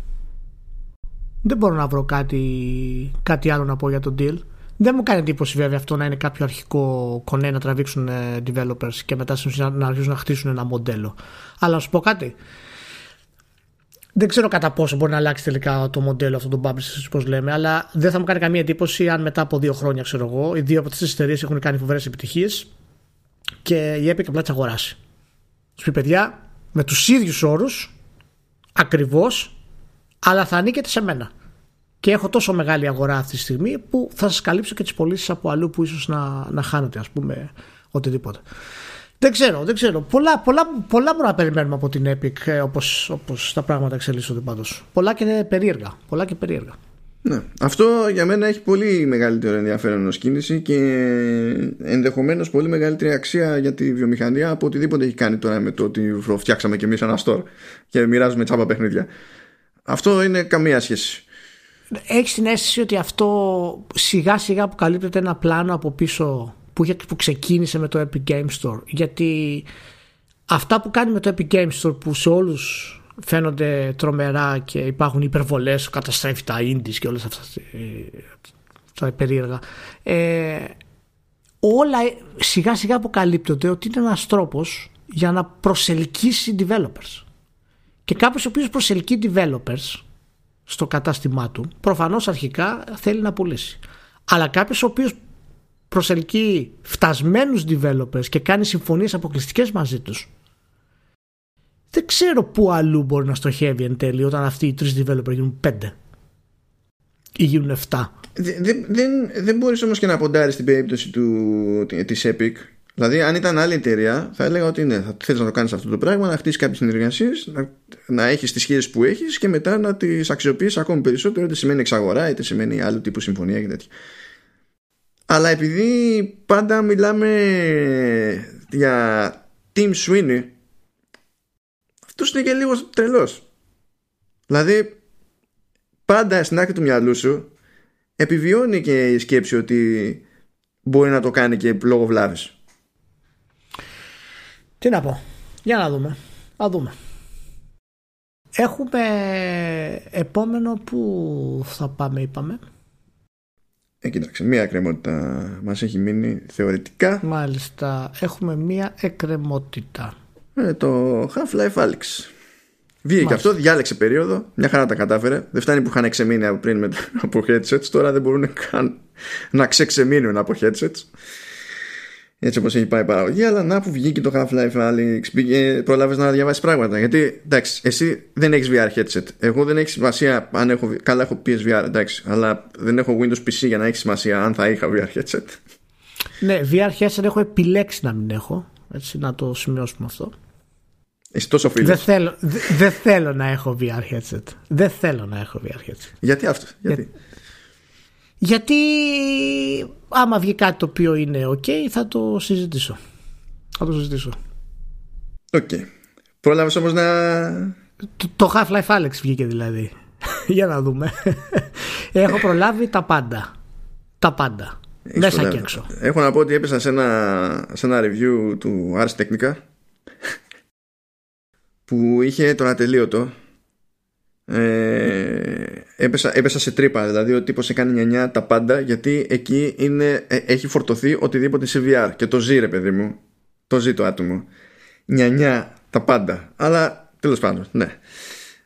Δεν μπορώ να βρω κάτι, κάτι άλλο να πω για τον deal. Δεν μου κάνει εντύπωση βέβαια αυτό να είναι κάποιο αρχικό κονέ να τραβήξουν ε, developers και μετά να αρχίσουν να χτίσουν ένα μοντέλο. Αλλά να σου πω κάτι. Δεν ξέρω κατά πόσο μπορεί να αλλάξει τελικά το μοντέλο αυτό το publisher, όπω λέμε, αλλά δεν θα μου κάνει καμία εντύπωση αν μετά από δύο χρόνια, ξέρω εγώ, οι δύο από τις εταιρείες έχουν κάνει φοβερές επιτυχίες και η Epic απλά τις αγοράσει. Σου πει παιδιά, με τους ίδιους όρους, ακριβώς, αλλά θα ανήκετε σε μένα. Και έχω τόσο μεγάλη αγορά αυτή τη στιγμή που θα σας καλύψω και τις πωλήσεις από αλλού που ίσως να, να χάνετε, ας πούμε, οτιδήποτε. Δεν ξέρω, δεν ξέρω. Πολλά, πολλά, πολλά μπορούμε να περιμένουμε από την Epic ε, όπως, όπως τα πράγματα εξελίσσονται πάντως. Πολλά και περίεργα. Πολλά και περίεργα. Ναι. Αυτό για μένα έχει πολύ μεγαλύτερο ενδιαφέρον ως κίνηση και ενδεχομένως πολύ μεγαλύτερη αξία για τη βιομηχανία από οτιδήποτε έχει κάνει τώρα με το ότι φτιάξαμε και εμείς ένα store και μοιράζουμε τσάπα παιχνίδια. Αυτό είναι καμία σχέση. Έχεις την αίσθηση ότι αυτό σιγά σιγά που καλύπτεται ένα πλάνο από πίσω που, που ξεκίνησε με το Epic Game Store; Γιατί αυτά που κάνει με το Epic Game Store που σε όλους φαίνονται τρομερά και υπάρχουν υπερβολές καταστρέφει τα indies και όλες αυτά ε, τα περίεργα ε, όλα σιγά σιγά αποκαλύπτονται ότι είναι ένας τρόπος για να προσελκύσει developers. Και κάποιος ο οποίος προσελκύει developers στο κατάστημά του προφανώς αρχικά θέλει να πουλήσει αλλά κάποιος ο οποίος προσελκύει φτασμένους developers και κάνει συμφωνίες αποκλειστικές μαζί τους δεν ξέρω πού αλλού μπορεί να στοχεύει εν τέλει όταν αυτοί οι τρεις developers γίνουν πέντε ή γίνουν εφτά. Δεν, δεν, δεν μπορείς όμως και να ποντάρεις την περίπτωση του, της Epic Δηλαδή, αν ήταν άλλη εταιρεία, θα έλεγα ότι ναι, θα θέλεις να το κάνεις αυτό το πράγμα, να χτίσεις κάποιες συνεργασίες, να, να έχεις τις σχέσεις που έχεις και μετά να τις αξιοποιήσει ακόμη περισσότερο, είτε σημαίνει εξαγορά, είτε σημαίνει άλλου τύπου συμφωνία και τέτοια. Αλλά επειδή πάντα μιλάμε για Team Sweeney, αυτός είναι και λίγο τρελός. Δηλαδή, πάντα στην άκρη του μυαλού σου επιβιώνει και η σκέψη ότι μπορεί να το κάνει και λόγω βλάβης. Τι να πω. Για να δούμε. Να δούμε. Έχουμε επόμενο που θα πάμε είπαμε. Ε, κοίταξε, μία εκκρεμότητα μας έχει μείνει θεωρητικά. Μάλιστα, έχουμε μία εκκρεμότητα. Ε, το Half-Life Alyx. Βγήκε και αυτό, διάλεξε περίοδο, μια χαρά τα κατάφερε. Δεν φτάνει που είχαν ξεμείνει από πριν με, [laughs] από headsets, τώρα δεν μπορούν καν να ξεξεμείνουν από headsets. Έτσι όπως έχει πάει η παραγωγή αλλά να που βγήκε το Half-Life Alyx πήγε, προλάβες να διαβάσεις πράγματα γιατί εντάξει εσύ δεν έχεις VR headset εγώ δεν έχει σημασία αν έχω, καλά έχω PSVR εντάξει αλλά δεν έχω Windows PC για να έχει σημασία αν θα είχα VR headset ναι VR headset έχω επιλέξει να μην έχω έτσι να το σημειώσουμε αυτό Είσαι τόσο φίλος. Δεν θέλω, δεν θέλω να έχω VR headset. Δεν θέλω να έχω VR headset. Γιατί αυτό, γιατί; Γιατί άμα βγει κάτι το οποίο είναι ok θα το συζητήσω. Θα το συζητήσω. Ok. Okay. Πρόλαβες όμως να... Το, το Half-Life Alyx βγήκε δηλαδή. [laughs] Για να δούμε. [laughs] Έχω προλάβει τα πάντα. Τα πάντα. Έχεις Μέσα προλάβει. και έξω. Έχω να πω ότι έπεσα σε ένα, σε ένα review του Ars Technica που είχε τον ατελείωτο ε, έπεσα, έπεσα σε τρύπα δηλαδή ο τύπος έκανε νιανιά τα πάντα γιατί εκεί είναι, ε, έχει φορτωθεί οτιδήποτε σε VR και το ζει ρε παιδί μου. Το ζει το άτομο. Νιανιά τα πάντα. Αλλά τέλος πάντων ναι.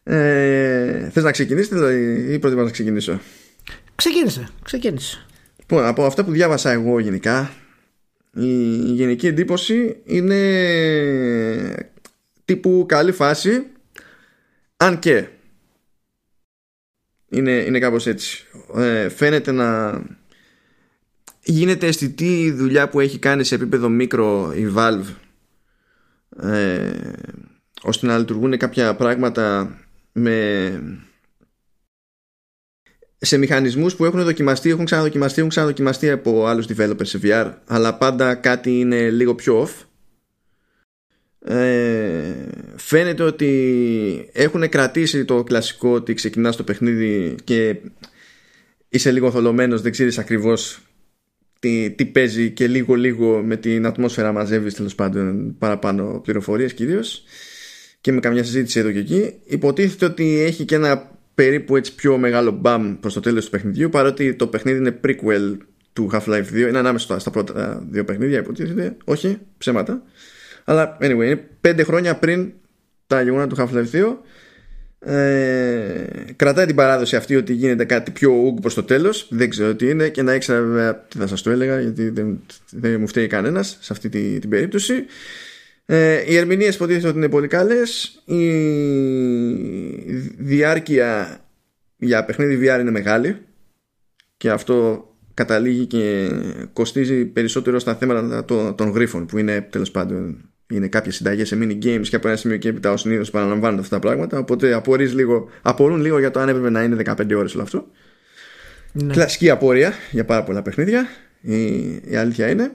Ε, θες να ξεκινήσεις δηλαδή, ή προτιμάς να ξεκινήσω; Ξεκίνησε ξεκίνησε. Λοιπόν, από αυτά που διάβασα εγώ γενικά η γενική εντύπωση είναι τύπου καλή φάση αν και είναι, είναι κάπως έτσι. Ε, φαίνεται να γίνεται αισθητή η δουλειά που έχει κάνει σε επίπεδο μικρό η Valve ε, ώστε να λειτουργούν κάποια πράγματα με σε μηχανισμούς που έχουν δοκιμαστεί, έχουν ξαναδοκιμαστεί, έχουν ξαναδοκιμαστεί από άλλους developers σε VR αλλά πάντα κάτι είναι λίγο πιο off ε, φαίνεται ότι έχουν κρατήσει το κλασικό ότι ξεκινάς το παιχνίδι και είσαι λίγο θολωμένος δεν ξέρεις ακριβώς τι, τι παίζει και λίγο λίγο με την ατμόσφαιρα μαζεύεις τέλος πάντων παραπάνω πληροφορίες κυρίως. Και με καμιά συζήτηση εδώ και εκεί. Υποτίθεται ότι έχει και ένα περίπου έτσι πιο μεγάλο μπαμ προς το τέλος του παιχνιδιού παρότι το παιχνίδι είναι prequel του Half-Life 2 είναι ανάμεσα στα πρώτα δύο παιχνίδια υποτίθεται. Όχι ψέματα αλλά anyway, είναι πέντε χρόνια πριν τα γεγονότα του Half-Life 2. Ε, κρατάει την παράδοση αυτή ότι γίνεται κάτι πιο ούγκ προς το τέλος δεν ξέρω τι είναι και να ήξερα βέβαια τι θα σας το έλεγα γιατί δεν, δεν μου φταίει κανένας σε αυτή την, την περίπτωση ε, οι ερμηνείες υποτίθεται ότι είναι πολύ καλές η διάρκεια για παιχνίδι VR είναι μεγάλη και αυτό καταλήγει και κοστίζει περισσότερο στα θέματα των γρίφων που είναι τέλος πάντων είναι κάποιες συνταγές σε mini games και από ένα σημείο και έπειτα ως συνήθως παραλαμβάνονται αυτά τα πράγματα. Οπότε απορείς λίγο, απορούν λίγο για το αν έπρεπε να είναι 15 ώρες όλο αυτό. Ναι. Κλασική απορία για πάρα πολλά παιχνίδια. Η, η αλήθεια είναι.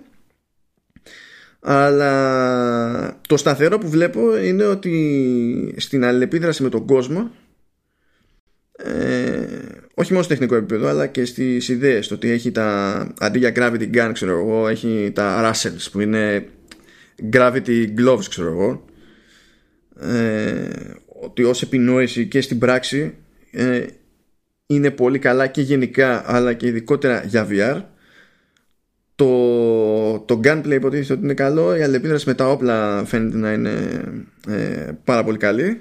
Αλλά το σταθερό που βλέπω είναι ότι στην αλληλεπίδραση με τον κόσμο ε, όχι μόνο στο τεχνικό επίπεδο αλλά και στις ιδέες το ότι έχει τα αντί για gravity gun ξέρω εγώ έχει τα Russells που είναι gravity gloves ξέρω εγώ. Ε, ότι ως επινόηση και στην πράξη ε, είναι πολύ καλά και γενικά αλλά και ειδικότερα για VR το, το gunplay υποτίθεται ότι είναι καλό η αλληλεπίδραση με τα όπλα φαίνεται να είναι ε, πάρα πολύ καλή.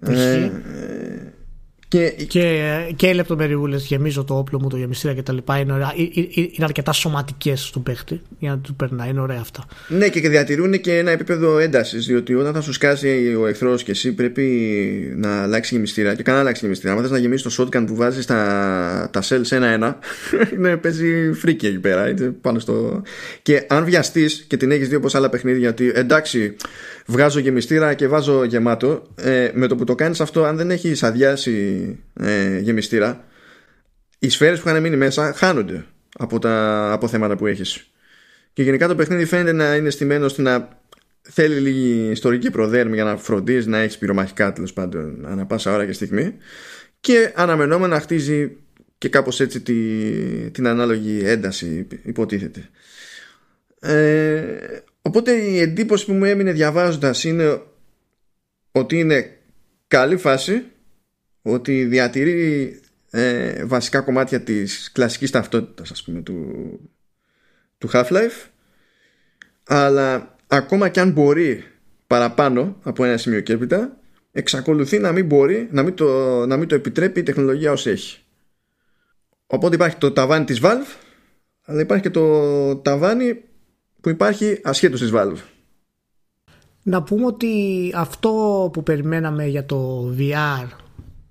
Ε, και, και, και οι λεπτομεριούλε γεμίζω το όπλο μου, το γεμιστήρα κτλ. Είναι, ωραία. είναι αρκετά σωματικές στον παίχτη για να του περνάει. Είναι ωραία αυτά. Ναι, και διατηρούν και ένα επίπεδο έντασης. Διότι όταν θα σου σκάσει ο εχθρός και εσύ πρέπει να αλλάξει γεμιστήρα. Και κανένα αλλάξει γεμιστήρα. Αν θες να γεμίσεις το shotgun που βάζεις τα, τα cells ένα-ένα, [laughs] είναι, παίζει φρίκι εκεί πέρα. πάνω στο... Και αν βιαστείς και την έχεις δει όπως άλλα παιχνίδια, ότι εντάξει, βγάζω γεμιστήρα και βάζω γεμάτο ε, με το που το κάνεις αυτό αν δεν έχεις αδειάσει ε, γεμιστήρα οι σφαίρες που είχαν μείνει μέσα χάνονται από τα αποθέματα που έχεις. Και γενικά το παιχνίδι φαίνεται να είναι στημένο ώστε να θέλει λίγη ιστορική προδέρμη για να φροντίζει να έχεις πυρομαχικά τέλος πάντων ανά πάσα ώρα και στιγμή. Και αναμενόμενα να χτίζει και κάπως έτσι τη, την ανάλογη ένταση υποτίθεται. Ε, Οπότε η εντύπωση που μου έμεινε διαβάζοντας είναι ότι είναι καλή φάση, ότι διατηρεί ε, βασικά κομμάτια της κλασικής ταυτότητας ας πούμε του, του Half-Life αλλά ακόμα και αν μπορεί παραπάνω από ένα σημείο και έπειτα εξακολουθεί να μην μπορεί να μην το, να μην το επιτρέπει η τεχνολογία ως έχει οπότε υπάρχει το ταβάνι της Valve αλλά υπάρχει και το ταβάνι που υπάρχει ασχέτως της Valve. Να πούμε ότι αυτό που περιμέναμε για το VR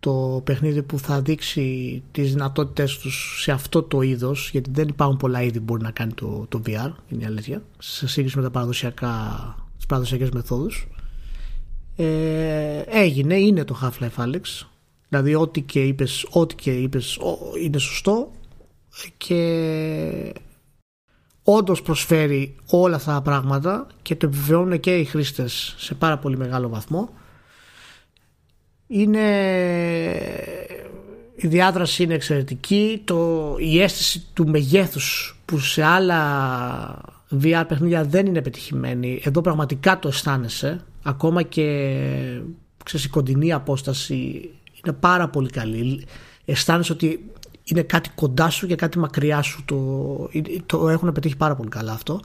το παιχνίδι που θα δείξει τις δυνατότητες τους σε αυτό το είδος γιατί δεν υπάρχουν πολλά είδη που μπορεί να κάνει το, το VR είναι η αλήθεια σε σύγκριση με τα παραδοσιακά τις παραδοσιακές μεθόδους. Ε, έγινε, είναι το Half-Life Alex δηλαδή ό,τι και είπες ό,τι και είπες είναι σωστό και όντως προσφέρει όλα αυτά τα πράγματα και το επιβεβαιώνουν και οι χρήστες σε πάρα πολύ μεγάλο βαθμό είναι η διάδραση είναι εξαιρετική. Το, η αίσθηση του μεγέθους που σε άλλα VR παιχνίδια δεν είναι πετυχημένη. Εδώ πραγματικά το αισθάνεσαι. Ακόμα και ξέρεις, η κοντινή απόσταση είναι πάρα πολύ καλή. Αισθάνεσαι ότι είναι κάτι κοντά σου και κάτι μακριά σου. Το, το έχουν πετύχει πάρα πολύ καλά αυτό.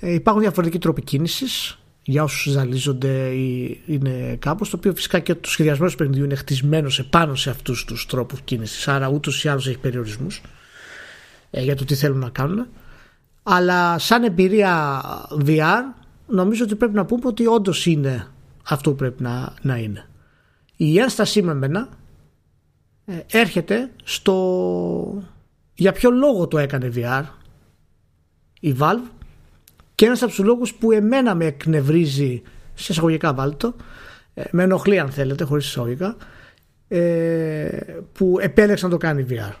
Ε, υπάρχουν διαφορετικοί τρόποι κίνησης για όσους ζαλίζονται ή είναι κάπως. Το οποίο φυσικά και το σχεδιασμό του παιχνιδιού είναι χτισμένος σε πάνω σε αυτούς τους τρόπους κίνησης. Άρα ούτως ή άλλως έχει περιορισμούς ε, για το τι θέλουν να κάνουν. Αλλά σαν εμπειρία VR, νομίζω ότι πρέπει να πούμε ότι όντως είναι αυτό που πρέπει να, να είναι. Η ένστασή με μένα ε, έρχεται στο για ποιο λόγο το έκανε VR η Valve και ένας από τους λόγους που εμένα με εκνευρίζει, σε εισαγωγικά βάλτο, ε, με ενοχλεί αν θέλετε, χωρίς εισαγωγικά, ε, που επέλεξε να το κάνει VR.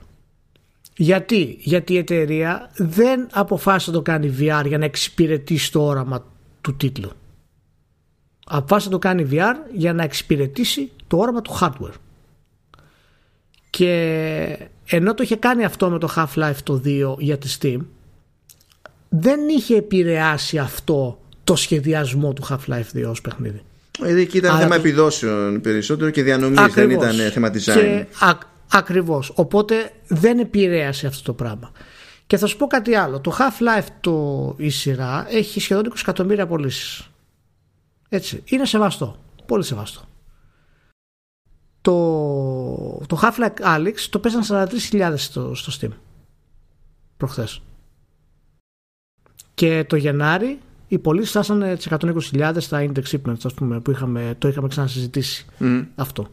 Γιατί, γιατί η εταιρεία δεν αποφάσισε να το κάνει VR για να εξυπηρετήσει το όραμα του τίτλου. Αποφάσισε να το κάνει VR για να εξυπηρετήσει το όραμα του hardware. Και ενώ το είχε κάνει αυτό με το Half-Life το 2 για τη Steam, δεν είχε επηρεάσει αυτό το σχεδιασμό του Half-Life 2 ως παιχνίδι. Δηλαδή εκεί ήταν θέμα επιδόσεων περισσότερο και διανομής, δεν ήταν θέμα design. Και, α, ακριβώς. Οπότε δεν επηρέασε αυτό το πράγμα. Και θα σου πω κάτι άλλο. Το Half-Life το, η σειρά έχει σχεδόν 20 εκατομμύρια πωλήσεις. Έτσι. Είναι σεβαστό. Πολύ σεβαστό. Το, το Half-Life Alex το παίζαν 43.000 στο, στο Steam. Προχθές. Και το Γενάρη οι πωλήσεις φτάσανε τις 120.000 στα index shipments, ας πούμε, που είχαμε, το είχαμε ξανασυζητήσει mm. αυτό.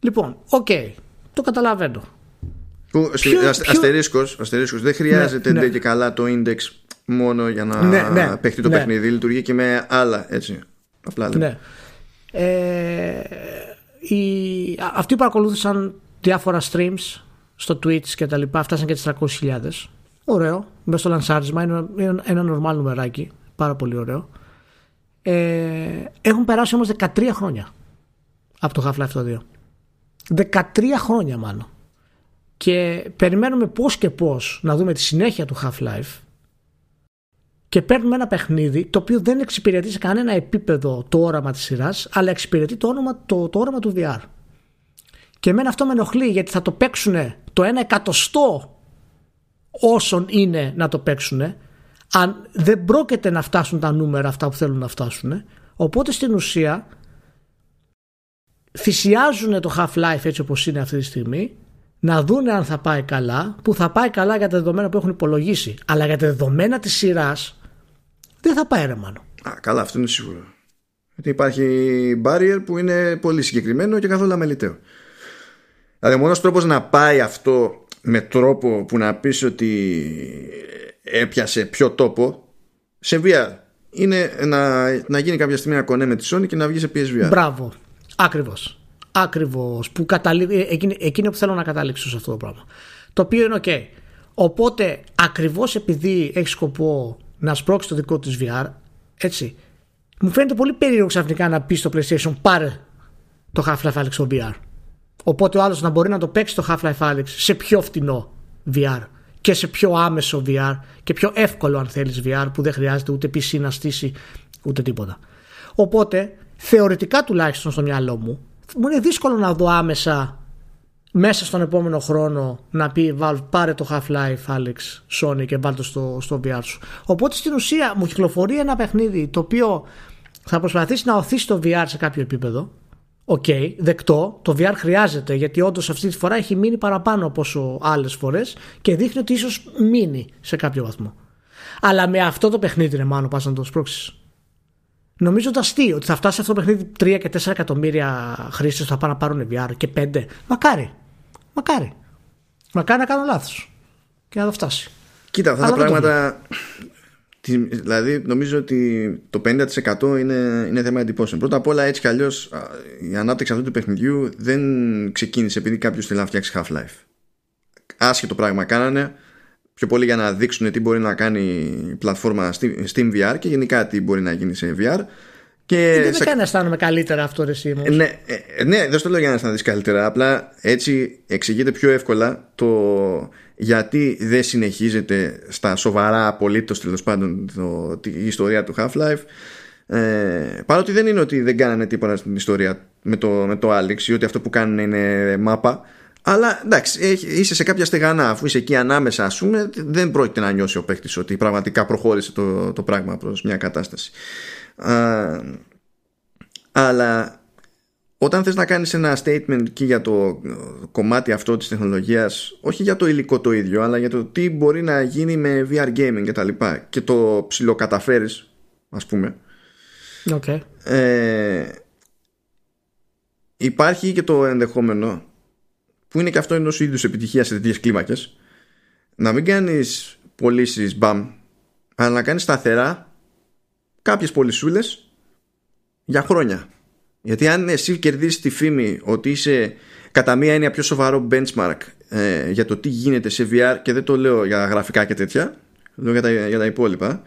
Λοιπόν, ok, okay, το καταλαβαίνω. Που, ποιο, αστερίσκος, αστερίσκος, δεν χρειάζεται ναι, ναι. και καλά το Index μόνο για να ναι, ναι, παίχτει το ναι. παιχνίδι. Λειτουργεί και με άλλα έτσι. Απλά ναι. Ε, οι, αυτοί που παρακολούθησαν διάφορα streams στο Twitch και τα λοιπά φτάσαν και τις 300.000 Ωραίο. Μέσα στο λανσάρισμα είναι ένα, ένα νορμάλ νουμεράκι. Πάρα πολύ ωραίο. Ε, έχουν περάσει όμως 13 χρόνια από το Half-Life το 2. 13 χρόνια μάλλον. Και περιμένουμε πώς και πώς να δούμε τη συνέχεια του Half-Life και παίρνουμε ένα παιχνίδι το οποίο δεν εξυπηρετεί σε κανένα επίπεδο το όραμα της σειράς αλλά εξυπηρετεί το, όνομα, το, το όραμα του VR. Και εμένα αυτό με ενοχλεί γιατί θα το παίξουν το ένα εκατοστό όσων είναι να το παίξουν αν δεν πρόκειται να φτάσουν τα νούμερα αυτά που θέλουν να φτάσουν οπότε στην ουσία θυσιάζουν το Half-Life έτσι όπως είναι αυτή τη στιγμή να δουν αν θα πάει καλά που θα πάει καλά για τα δεδομένα που έχουν υπολογίσει. Αλλά για τα δεδομένα της σειράς δεν θα πάει ρε μάνο. Α, καλά αυτό είναι σίγουρο. Γιατί υπάρχει barrier που είναι πολύ συγκεκριμένο και καθόλου αμεληταίο. Δηλαδή ο μόνος τρόπος να πάει αυτό με τρόπο που να πεις ότι έπιασε πιο τόπο σε VR είναι να, να γίνει κάποια στιγμή ένα κονέ με τη Sony και να βγει σε PSVR. Μπράβο. Ακριβώς. Ακριβώς. Που καταλή... εκείνη, εκείνο που θέλω να καταλήξω σε αυτό το πράγμα. Το οποίο είναι ok. Οπότε ακριβώς επειδή έχει σκοπό να σπρώξει το δικό της VR έτσι μου φαίνεται πολύ περίεργο ξαφνικά να πεις στο PlayStation πάρε το Half-Life Alex στο VR. Οπότε ο άλλος να μπορεί να το παίξει το Half-Life Alyx σε πιο φτηνό VR και σε πιο άμεσο VR και πιο εύκολο αν θέλεις VR που δεν χρειάζεται ούτε PC να στήσεις ούτε τίποτα. Οπότε θεωρητικά τουλάχιστον στο μυαλό μου μου είναι δύσκολο να δω άμεσα μέσα στον επόμενο χρόνο να πει Valve πάρε το Half-Life Alyx Sony και βάλτε το στο, στο VR σου. Οπότε στην ουσία μου κυκλοφορεί ένα παιχνίδι το οποίο θα προσπαθήσει να ωθήσει το VR σε κάποιο επίπεδο Ok, okay, δεκτό. Το VR χρειάζεται γιατί όντως αυτή τη φορά έχει μείνει παραπάνω από όσο άλλες φορές και δείχνει ότι ίσως μείνει σε κάποιο βαθμό. Αλλά με αυτό το παιχνίδι, ρε Μάνο, πας να το σπρώξεις. Νομίζω ότι αστείο ότι θα φτάσει αυτό το παιχνίδι 3 και 4 εκατομμύρια χρήστες θα πάνε να πάρουν VR και 5. Μακάρι. Μακάρι. Μακάρι να κάνω λάθος. Και να το φτάσει. Κοίτα, αυτά τα πράγματα. Δηλαδή, νομίζω ότι το 50% είναι, είναι θέμα εντυπώσεων. Πρώτα απ' όλα, έτσι κι αλλιώς, η ανάπτυξη αυτού του παιχνιδιού δεν ξεκίνησε επειδή κάποιος θέλει να φτιάξει Half-Life. Άσχετο πράγμα κάνανε. Πιο πολύ για να δείξουν τι μπορεί να κάνει η πλατφόρμα Steam VR και γενικά τι μπορεί να γίνει σε VR. Και δεν σε... κάνει να αισθάνομαι καλύτερα αυτό ρε εσύ ναι, ε, ναι, δεν στο λέω για να αισθανθεί καλύτερα. Απλά έτσι εξηγείται πιο εύκολα το γιατί δεν συνεχίζεται στα σοβαρά απολύτως τέλος πάντων το, η ιστορία του Half-Life. Ε, παρότι δεν είναι ότι δεν κάνανε τίποτα στην ιστορία με το, με το Alex ή ότι αυτό που κάνουν είναι μάπα. Αλλά εντάξει, είσαι σε κάποια στεγανά, αφού είσαι εκεί ανάμεσα, ας πούμε, δεν πρόκειται να νιώσει ο παίκτης ότι πραγματικά προχώρησε το, το πράγμα προς μια κατάσταση. Α, αλλά όταν θες να κάνεις ένα statement και για το κομμάτι αυτό της τεχνολογίας όχι για το υλικό το ίδιο αλλά για το τι μπορεί να γίνει με VR gaming και τα λοιπά και το ψιλοκαταφέρεις ας πούμε okay. ε, υπάρχει και το ενδεχόμενο που είναι και αυτό ενός είδους επιτυχία σε τέτοιες κλίμακες να μην κάνεις πωλήσεις μπαμ αλλά να κάνεις σταθερά κάποιες πωλησούλες για χρόνια γιατί αν εσύ κερδίσεις τη φήμη ότι είσαι κατά μία έννοια πιο σοβαρό benchmark ε, για το τι γίνεται σε VR και δεν το λέω για γραφικά και τέτοια, λέω για τα, για τα υπόλοιπα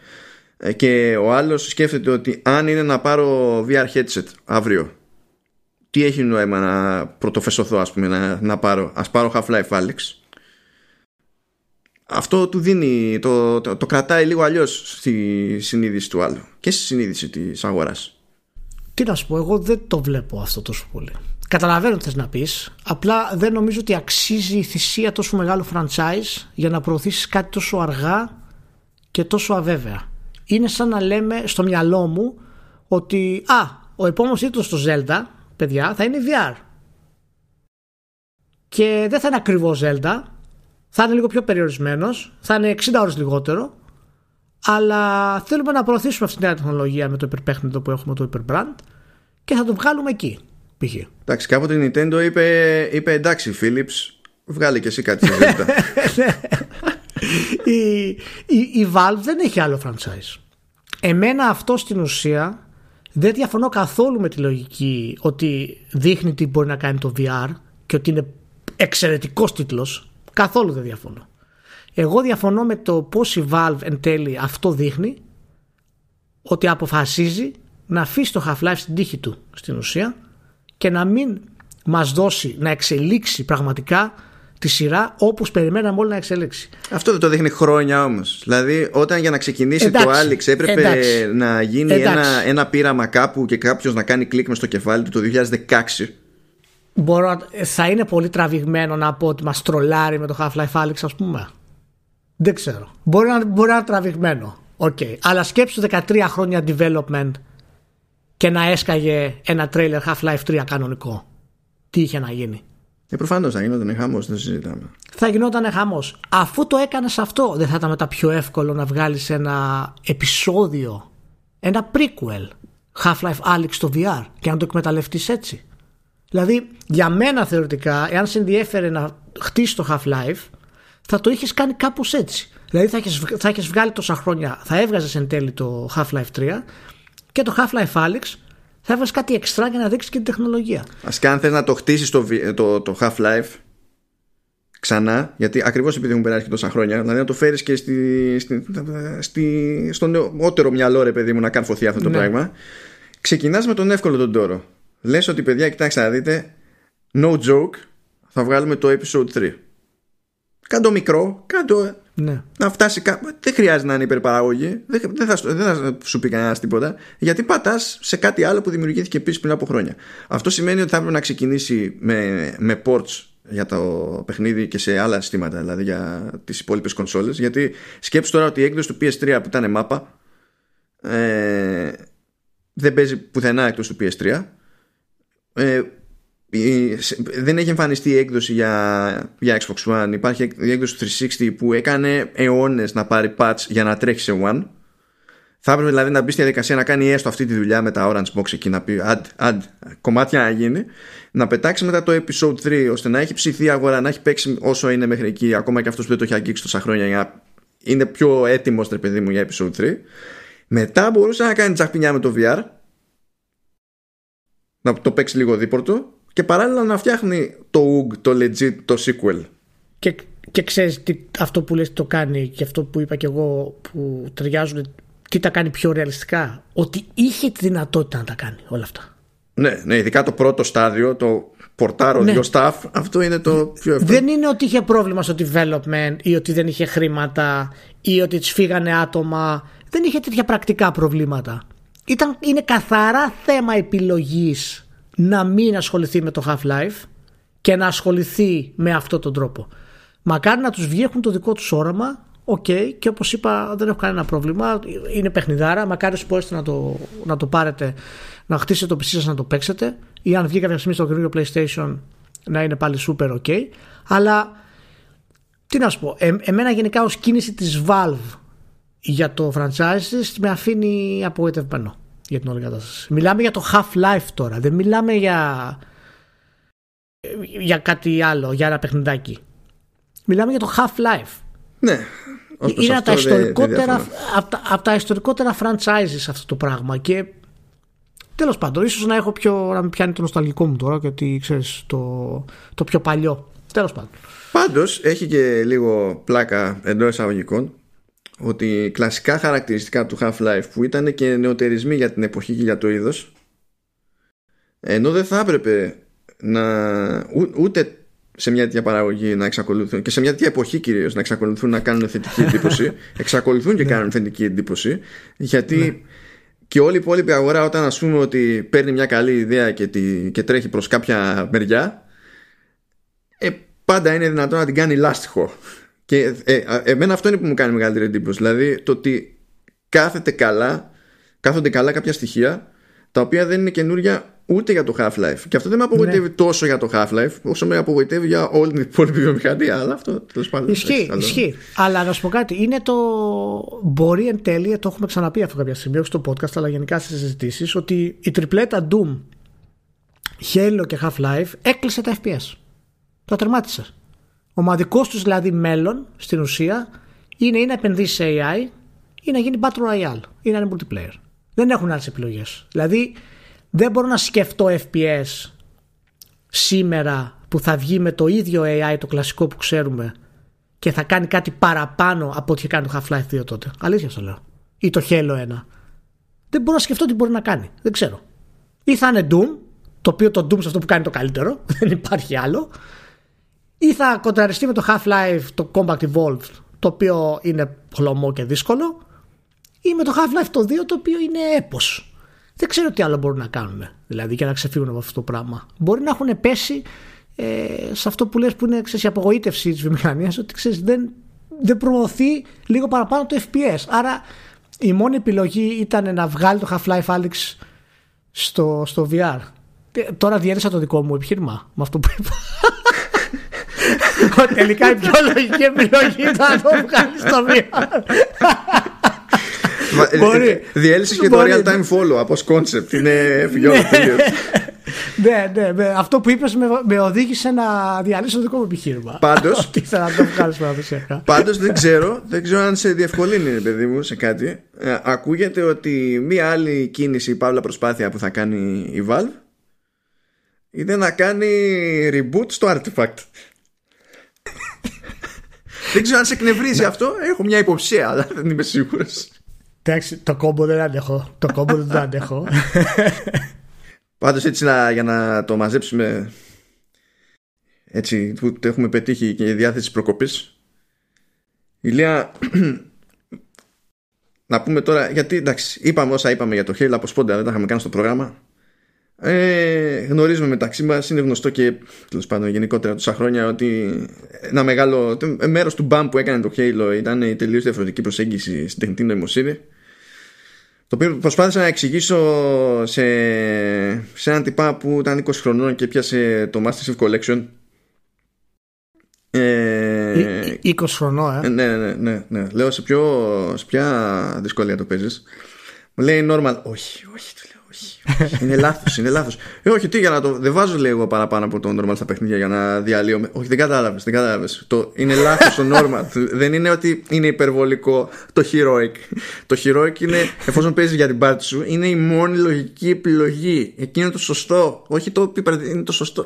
ε, και ο άλλος σκέφτεται ότι αν είναι να πάρω VR headset αύριο τι έχει νόημα να πρωτοφεσωθώ ας πούμε να, να πάρω ας πάρω Half-Life Alyx αυτό του δίνει το, το, το κρατάει λίγο αλλιώς στη συνείδηση του άλλου και στη συνείδηση της αγοράς τι να σου πω, εγώ δεν το βλέπω αυτό τόσο πολύ. Καταλαβαίνω τι θες να πεις, απλά δεν νομίζω ότι αξίζει η θυσία τόσο μεγάλου franchise για να προωθήσεις κάτι τόσο αργά και τόσο αβέβαια. Είναι σαν να λέμε στο μυαλό μου ότι α, ο επόμενος τίτλος στο Zelda, παιδιά, θα είναι VR. Και δεν θα είναι ακριβό Zelda, θα είναι λίγο πιο περιορισμένος, θα είναι 60 ώρες λιγότερο αλλά θέλουμε να προωθήσουμε αυτή τη νέα τεχνολογία με το υπερπέχνητο που έχουμε το υπερbrand και θα το βγάλουμε εκεί. Π.χ. Εντάξει, κάποτε η Nintendo είπε, είπε εντάξει, Philips, βγάλε και εσύ κάτι [laughs] ναι. η, η, η Valve δεν έχει άλλο franchise. Εμένα αυτό στην ουσία δεν διαφωνώ καθόλου με τη λογική ότι δείχνει τι μπορεί να κάνει το VR και ότι είναι εξαιρετικός τίτλος. Καθόλου δεν διαφωνώ. Εγώ διαφωνώ με το πώς η Valve εν τέλει αυτό δείχνει ότι αποφασίζει να αφήσει το Half-Life στην τύχη του στην ουσία και να μην μας δώσει να εξελίξει πραγματικά τη σειρά όπως περιμέναμε όλοι να εξελίξει. Αυτό δεν το δείχνει χρόνια όμως. Δηλαδή όταν για να ξεκινήσει το Alex έπρεπε να γίνει ένα, ένα πείραμα κάπου και κάποιος να κάνει κλικ μες στο κεφάλι του το 2016. Μπορώ, θα είναι πολύ τραβηγμένο να πω ότι μας τρολάρει με το Half-Life Alex ας πούμε. Δεν ξέρω. Μπορεί να, μπορεί να είναι τραβηγμένο. Okay. Αλλά σκέψου 13 χρόνια development και να έσκαγε ένα trailer Half-Life 3 κανονικό. Τι είχε να γίνει. Ε, προφανώς θα γινόταν χαμός, δεν συζητάμε. Θα γινόταν χαμός. Αφού το έκανες αυτό, δεν θα ήταν μετά πιο εύκολο να βγάλεις ένα επεισόδιο, ένα prequel Half-Life Alyx στο VR και να το εκμεταλλευτείς έτσι. Δηλαδή, για μένα θεωρητικά, εάν σε ενδιέφερε να χτίσει το Half-Life, θα το είχες κάνει κάπως έτσι. Δηλαδή θα έχεις, θα έχεις βγάλει τόσα χρόνια, θα έβγαζες εν τέλει το Half-Life 3 και το Half-Life Alyx θα έβγαζες κάτι εξτρά για να δείξεις και την τεχνολογία. Α και αν θες να το χτίσεις το, το, το Half-Life ξανά, γιατί ακριβώς επειδή έχουν περάσει και τόσα χρόνια, δηλαδή να το φέρεις και στη, στη, στη, στο νεότερο μυαλό, ρε παιδί μου, να καρφωθεί αυτό το ναι. πράγμα. Ξεκινάς με τον εύκολο τον τόρο. Λες ότι παιδιά, κοιτάξτε να δείτε, no joke, θα βγάλουμε το episode 3. Κάντο μικρό, κάντο. Ναι. Να φτάσει κάπου. Δεν χρειάζεται να είναι υπερπαραγωγή. Δεν, δεν, θα, δεν θα σου πει κανένας τίποτα. Γιατί πατάς σε κάτι άλλο που δημιουργήθηκε επίσης πριν από χρόνια. Αυτό σημαίνει ότι θα έπρεπε να ξεκινήσει με, με ports για το παιχνίδι και σε άλλα συστήματα, δηλαδή για τις υπόλοιπες κονσόλες. Γιατί σκέψου τώρα ότι η έκδοση του PS3 που ήταν μάπα ε, δεν παίζει πουθενά εκτός του PS3. Ε, δεν έχει εμφανιστεί η έκδοση για, για Xbox One. Υπάρχει η έκδοση 360 που έκανε αιώνες να πάρει patch για να τρέχει σε One. Θα έπρεπε δηλαδή να μπει στη διαδικασία να κάνει έστω αυτή τη δουλειά με τα Orange Box εκεί να πει αντ, αντ, κομμάτια να γίνει. Να πετάξει μετά το episode 3 ώστε να έχει ψηθεί αγορά, να έχει παίξει όσο είναι μέχρι εκεί, ακόμα και αυτός που δεν το έχει αγγίξει τόσα χρόνια για να είναι πιο έτοιμος τρε παιδί μου για episode 3. Μετά μπορούσε να κάνει τσαχπινιά με το VR. Να το παίξει λίγο δίπορτο και παράλληλα να φτιάχνει το UG, το legit, το sequel. Και, και ξέρεις τι, αυτό που λες το κάνει και αυτό που είπα και εγώ που ταιριάζουν τι τα κάνει πιο ρεαλιστικά ότι είχε τη δυνατότητα να τα κάνει όλα αυτά. Ναι, ναι ειδικά το πρώτο στάδιο, το πορτάρω ναι. δύο staff, αυτό είναι το πιο εύκολο. Δεν είναι ότι είχε πρόβλημα στο development ή ότι δεν είχε χρήματα ή ότι της φύγανε άτομα. Δεν είχε τέτοια πρακτικά προβλήματα. Ήταν, είναι καθαρά θέμα επιλογής να μην ασχοληθεί με το Half-Life και να ασχοληθεί με αυτόν τον τρόπο. Μακάρι να τους βγει, έχουν το δικό τους όραμα, ok, okay, και όπως είπα δεν έχω κανένα πρόβλημα, είναι παιχνιδάρα, μακάρι σου μπορέσετε να το, να το πάρετε, να χτίσετε το PC σας να το παίξετε. Ή αν βγει κάποια στιγμή στο καινούριο PlayStation να είναι πάλι super ok, αλλά τι να σου πω, ε, εμένα γενικά ως κίνηση της Valve για το franchise με αφήνει απογοητευμένο για την όλη κατάσταση. Μιλάμε για το Half-Life τώρα. Δεν μιλάμε για, για κάτι άλλο, για ένα παιχνιδάκι. Μιλάμε για το Half-Life. Ναι. Είναι από τα, ιστορικότερα, από, τα, ιστορικότερα franchises αυτό το πράγμα και τέλος πάντων ίσως να έχω πιο να με πιάνει το νοσταλγικό μου τώρα γιατί ξέρεις το, το πιο παλιό τέλος πάντων πάντως έχει και λίγο πλάκα εντός εισαγωγικών ότι κλασικά χαρακτηριστικά του Half-Life που ήταν και νεοτερισμοί για την εποχή και για το είδος ενώ δεν θα έπρεπε να ούτε σε μια τέτοια παραγωγή να εξακολουθούν και σε μια τέτοια εποχή κυρίως να εξακολουθούν να κάνουν θετική [laughs] εντύπωση εξακολουθούν και ναι. κάνουν θετική εντύπωση γιατί ναι. και όλη η υπόλοιπη αγορά όταν ας πούμε ότι παίρνει μια καλή ιδέα και, τη, και τρέχει προς κάποια μεριά ε, πάντα είναι δυνατόν να την κάνει λάστιχο και ε, εμένα αυτό είναι που μου κάνει μεγαλύτερη εντύπωση. Δηλαδή το ότι κάθεται καλά, κάθονται καλά κάποια στοιχεία τα οποία δεν είναι καινούρια ούτε για το Half-Life. Και αυτό δεν με απογοητεύει ναι. τόσο για το Half-Life, όσο με απογοητεύει για όλη την υπόλοιπη βιομηχανία. Αλλά αυτό τέλος πάντων. Ισχύει, ισχύει. Αλλά να σου πω κάτι, είναι το. Μπορεί εν τέλει, το έχουμε ξαναπεί αυτό κάποια στιγμή, όχι στο podcast, αλλά γενικά στις συζητήσεις, ότι η τριπλέτα Doom, Halo και Half-Life έκλεισε τα FPS. Το τερμάτισες. Ομαδικός τους δηλαδή μέλλον στην ουσία είναι ή να επενδύσει σε AI ή να γίνει Battle Royale ή να είναι multiplayer. Δεν έχουν άλλες επιλογές. Δηλαδή δεν μπορώ να σκεφτώ FPS σήμερα που θα βγει με το ίδιο AI το κλασικό που ξέρουμε και θα κάνει κάτι παραπάνω από ό,τι είχε κάνει το Half-Life 2 τότε. Αλήθεια το λέω. Ή το Halo 1. Δεν μπορώ να σκεφτώ τι μπορεί να κάνει. Δεν ξέρω. Ή θα είναι Doom, το οποίο το Doom σε αυτό που κάνει το καλύτερο. [laughs] Δεν υπάρχει άλλο ή θα κοντραριστεί με το Half-Life το Combat Evolved το οποίο είναι χλωμό και δύσκολο ή με το Half-Life το 2 το οποίο είναι έπος. Δεν ξέρω τι άλλο μπορούν να κάνουν δηλαδή για να ξεφύγουν από αυτό το πράγμα. Μπορεί να έχουν πέσει ε, σε αυτό που λες που είναι ξέρεις, η απογοήτευση της βιομηχανίας ότι ξέρεις, δεν, δεν προωθεί λίγο παραπάνω το FPS. Άρα η μόνη επιλογή ήταν να βγάλει το Half-Life Alyx στο, στο VR. Ε, τώρα διέρισα το δικό μου επιχείρημα με αυτό που είπα. Τελικά η πιο λογική επιλογή ήταν να το βγάλεις στο VR. Μπορεί. Διέλυσε και το real time follow από concept. Είναι φυγιόλο ναι, ναι, ναι, αυτό που είπες με, με οδήγησε να διαλύσω το δικό μου επιχείρημα. Πάντω. [laughs] Τι ήθελα να το βγάλεις Πάντως δεν ξέρω, δεν ξέρω αν σε διευκολύνει, παιδί μου, σε κάτι. Ε, ακούγεται ότι μία άλλη κίνηση, παύλα προσπάθεια που θα κάνει η Valve είναι να κάνει reboot στο Artifact. Δεν ξέρω αν σε εκνευρίζει αυτό. Έχω μια υποψία, αλλά δεν είμαι σίγουρος. Εντάξει, το κόμπο δεν αντέχω. Το κόμπο δεν το αντέχω. Πάντως έτσι να, για να το μαζέψουμε έτσι που το έχουμε πετύχει και η διάθεση προκοπής Ηλία να πούμε τώρα γιατί εντάξει είπαμε όσα είπαμε για το Halo από σπόντα δεν τα είχαμε κάνει στο πρόγραμμα ε, γνωρίζουμε μεταξύ μας, είναι γνωστό και τέλος πάντων γενικότερα τόσα χρόνια ότι ένα μεγάλο μέρος του μπαμ που έκανε το Halo ήταν η τελείως διαφορετική προσέγγιση στην τεχνητή νοημοσύνη. Το οποίο προσπάθησα να εξηγήσω σε, σε έναν τυπά που ήταν 20 χρονών και πιάσε το Master Chief Collection. Ε, 20 χρονών, ε. Ναι, ναι, ναι, ναι. Λέω σε, ποιο, σε ποια δυσκολία το παίζεις. Μου λέει normal. Όχι, όχι, του λέω. Όχι. [laughs] είναι λάθος, είναι λάθος. Ε, όχι, τι για να το. Δεν βάζω λίγο παραπάνω από το normal στα παιχνίδια για να διαλύω. Όχι, δεν κατάλαβες. Δεν κατάλαβες. Το... Είναι λάθος το normal. [laughs] δεν είναι ότι είναι υπερβολικό το heroic. το heroic είναι, εφόσον παίζεις για την πάρτι σου, είναι η μόνη λογική επιλογή. Εκείνο το σωστό. Όχι το είναι το σωστό.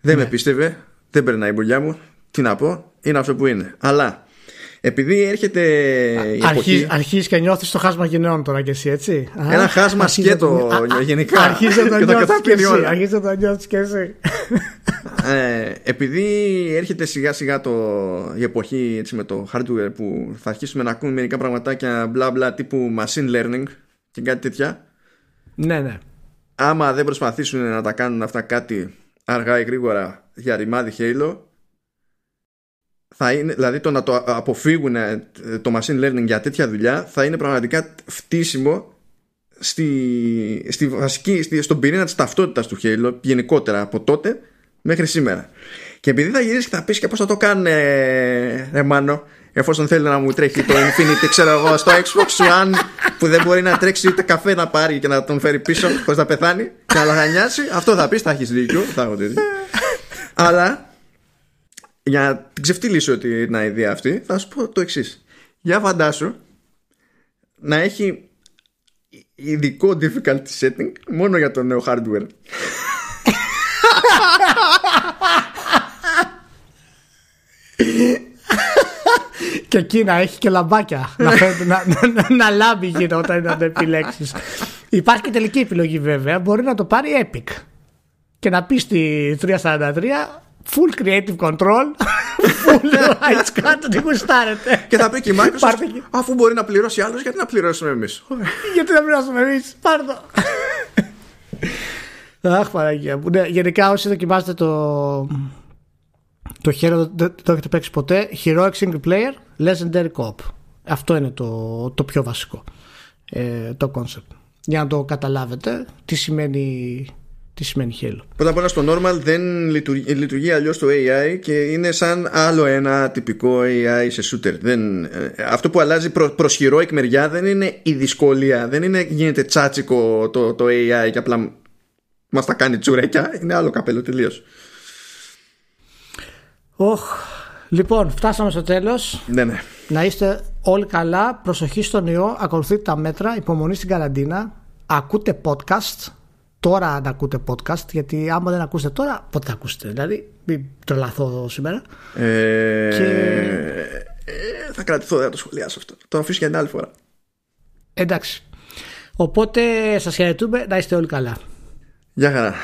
Δεν με ναι. πίστευε. Δεν περνάει η μπουλιά μου. Τι να πω. Είναι αυτό που είναι. Αλλά επειδή έρχεται η εποχή... Αρχίζεις και νιώθεις το χάσμα γενναιών τώρα και εσύ έτσι. Ένα χάσμα σκέτο γενικά. [laughs] Αρχίζεις να το νιώθεις και εσύ Αρχίζεις να το νιώθεις και εσύ. Ε, Επειδή έρχεται σιγά σιγά το, η εποχή έτσι, με το hardware που θα αρχίσουμε να ακούμε μερικά πραγματάκια μπλα μπλα τύπου machine learning και κάτι τέτοια Ναι ναι. Άμα δεν προσπαθήσουν να τα κάνουν αυτά κάτι αργά ή γρήγορα για ρημάδι Halo θα είναι, δηλαδή το να το αποφύγουν ε, το machine learning για τέτοια δουλειά θα είναι πραγματικά φτύσιμο στη, στη βασική, στη, στον πυρήνα της ταυτότητας του Halo γενικότερα από τότε μέχρι σήμερα. Και επειδή θα γυρίσει και θα πεις και πώς θα το κάνουν ε, ρε Μάνο εφόσον θέλει να μου τρέχει το Infinity ξέρω εγώ στο Xbox One που δεν μπορεί να τρέξει ούτε καφέ να πάρει και να τον φέρει πίσω πως θα πεθάνει και να λαχανιάσει αυτό θα πεις θα έχεις δίκιο θα έχω δίκιο [laughs] αλλά για να την ξεφτυλίσω την ιδέα αυτή, θα σου πω το εξής. Για φαντάσου να έχει ειδικό difficulty setting μόνο για το νέο hardware. και εκεί να έχει και λαμπάκια να, να, να, να λάμπει γύρω όταν να το επιλέξεις υπάρχει και τελική επιλογή βέβαια μπορεί να το πάρει Epic και να πει στη 343 full creative control, [laughs] full rights κάτω, τι γουστάρετε. Και θα πει και η Microsoft, αφού μπορεί να πληρώσει άλλο, γιατί να πληρώσουμε εμείς; γιατί να πληρώσουμε εμείς, πάρ' το. Αχ, παραγία μου. Ναι, γενικά, όσοι δοκιμάζετε το. Το χέρο δεν το έχετε παίξει ποτέ. Heroic Single Player Legendary Cop. Αυτό είναι το, το πιο βασικό. Ε, το concept. Για να το καταλάβετε τι σημαίνει τι σημαίνει Halo; Πρώτα απ' όλα στο normal δεν λειτουργεί, λειτουργεί αλλιώς το AI και είναι σαν άλλο ένα τυπικό AI σε shooter. Δεν, ε, αυτό που αλλάζει προ, προς heroic μεριά δεν είναι η δυσκολία. Δεν είναι γίνεται τσάτσικο το, το AI και απλά μας τα κάνει τσουρέκια. Είναι άλλο καπέλο τελείως. Oh. Λοιπόν, φτάσαμε στο τέλος. Ναι, ναι. Να είστε όλοι καλά. Προσοχή στον ιό. Ακολουθείτε τα μέτρα. Υπομονή στην καραντίνα. Ακούτε podcast τώρα να ακούτε podcast, γιατί άμα δεν ακούσετε τώρα, πότε θα ακούσετε; Δηλαδή, μην τρελαθώ σήμερα. Ε, και... ε, θα κρατηθώ, δεν το σχολιάσω αυτό. Το αφήσω για την άλλη φορά. Εντάξει. Οπότε σας χαιρετούμε, να είστε όλοι καλά. Γεια χαρά.